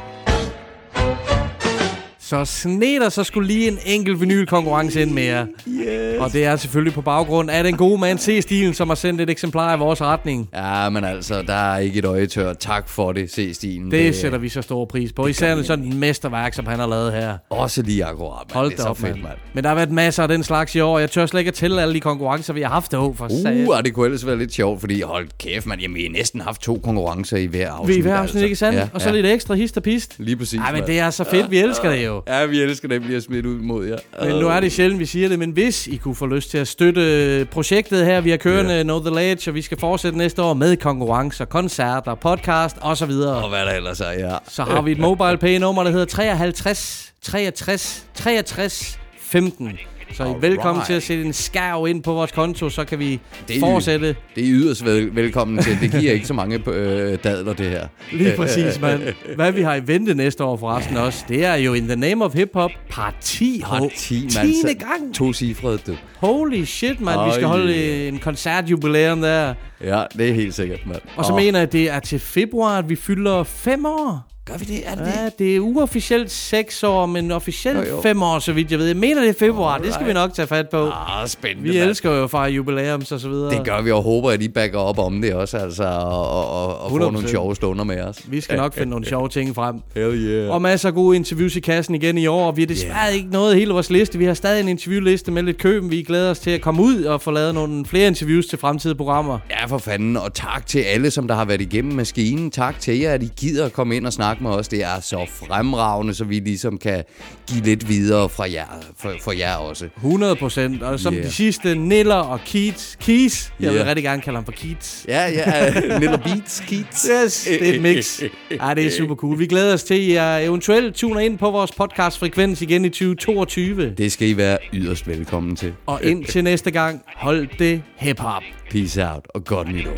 Så sned der så skulle lige en enkelt vinylkonkurrence ind mere. Yes. Og det er selvfølgelig på baggrund af den gode mand C-stilen, som har sendt et eksemplar i vores retning. Ja, men altså, der er ikke et øje tør. Tak for det, C-stilen. Det sætter vi så stor pris på. Især sådan en mesterværk, som han har lavet her. Også lige akkurat, mand. Hold Det er op, fedt, mand. Men der har været masser af den slags i år. Jeg tør slet ikke at tælle alle de konkurrencer, vi har haft dog. For. Uh, og det kunne ellers være lidt sjovt, fordi hold kæft, man. Jamen, vi har næsten haft to konkurrencer i hver afsnit. Vi er i hver afsnit, altså. ikke sandt? Ja, og så ja. lidt ekstra hist og pist. Lige præcis, Ej, men mand. det er så fedt. Vi elsker det jo. Ja, vi elsker det, bliver smidt ud mod jer. Men nu er det sjældent, vi siger det, men hvis I kunne få lyst til at støtte projektet her, vi har kørende yeah. Know The Ledge, og vi skal fortsætte næste år med konkurrencer, koncerter, podcast osv. Og hvad der ellers er, ja. Så har vi et [LAUGHS] mobile pay nummer, der hedder 53 63 63 15. Så er velkommen Alright. til at sætte en skærv ind på vores konto, så kan vi Det er fortsætte. Det er yderst vel, velkommen til. Det giver ikke så mange øh, dadler, det her. Lige præcis, mand. Hvad vi har i vente næste år forresten også, det er jo In the Name of Hip Hop part 10. Part 10, mand. Tiende Så- gang. To cifrede, du. Holy shit, mand. Vi skal holde en koncertjubilæum der. Ja, det er helt sikkert, mand. Og så Åh. mener jeg, at det er til februar, at vi fylder fem år. Gør vi det? Er det ja, det er uofficielt seks år, men officielt Jo, jo. fem år, så vidt jeg ved. Jeg mener, det er februar. Det skal vi nok tage fat på. Ah, spændende, Vi mand. elsker jo fejre jubilæums og så videre. Det gør vi, og håber, at I backer op om det også, altså, og, og, og, og får 100%. nogle sjove stunder med os. Vi skal nok finde nogle sjove ting frem. [LAUGHS] Hell yeah. Og masser af gode interviews i kassen igen i år. Og vi har desværre yeah. ikke nået hele vores liste. Vi har stadig en interviewliste med lidt køb. Vi glæder os til at komme ud og få lavet nogle flere interviews til fremtidige programmer. Ja, for fanden. Og tak til alle, som der har været igennem maskinen. Tak til jer, at I gider at komme ind og snakke med os. Det er så fremragende, så vi ligesom kan give lidt videre fra jer, for, for jer også. 100 procent. Og som Yeah. de sidste, Niller og Keats. Keys. Jeg Yeah. vil rigtig gerne kalde ham for Keats. Ja, ja. [LAUGHS] Niller Beats, Keats. Yes, det er et mix. Ja, det er [LAUGHS] super cool. Vi glæder os til, at I eventuelt tuner ind på vores podcast-frekvens igen i 2022. Det skal I være yderst velkommen til. Og indtil næste gang, hold det hip-hop. Peace out, og godt nytår.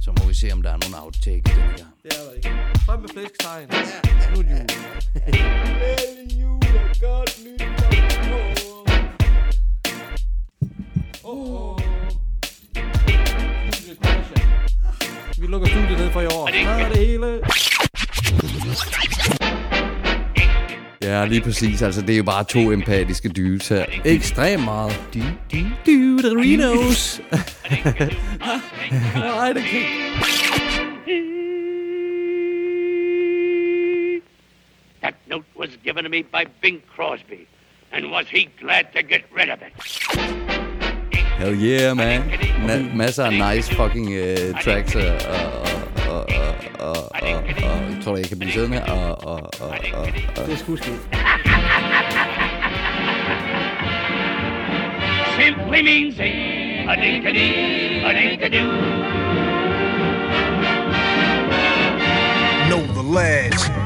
Så må vi se, om der er nogle outtakes denne gang. Det er der ikke. Frem med flæskestegn. Ja, nu er det jul. jul og godt nytår. Åh. Vi lukker studiet ned for i år. Så er det hele. Ja, lige præcis. Altså, det er jo bare to empatiske dudes her. Ekstremt meget. Du, du, du, Doritos. Nej, det kan That note was given to me by Bing Crosby. And was he glad to get rid of it? Hell yeah, man. Ma- masser af nice fucking uh, tracks, og, og, og, og, og, og, og, jeg tror, jeg kan blive siddende og, og, og, og, og. Det skidt. simply means a dink-a-dee, a dink-a-doo. Know the lads.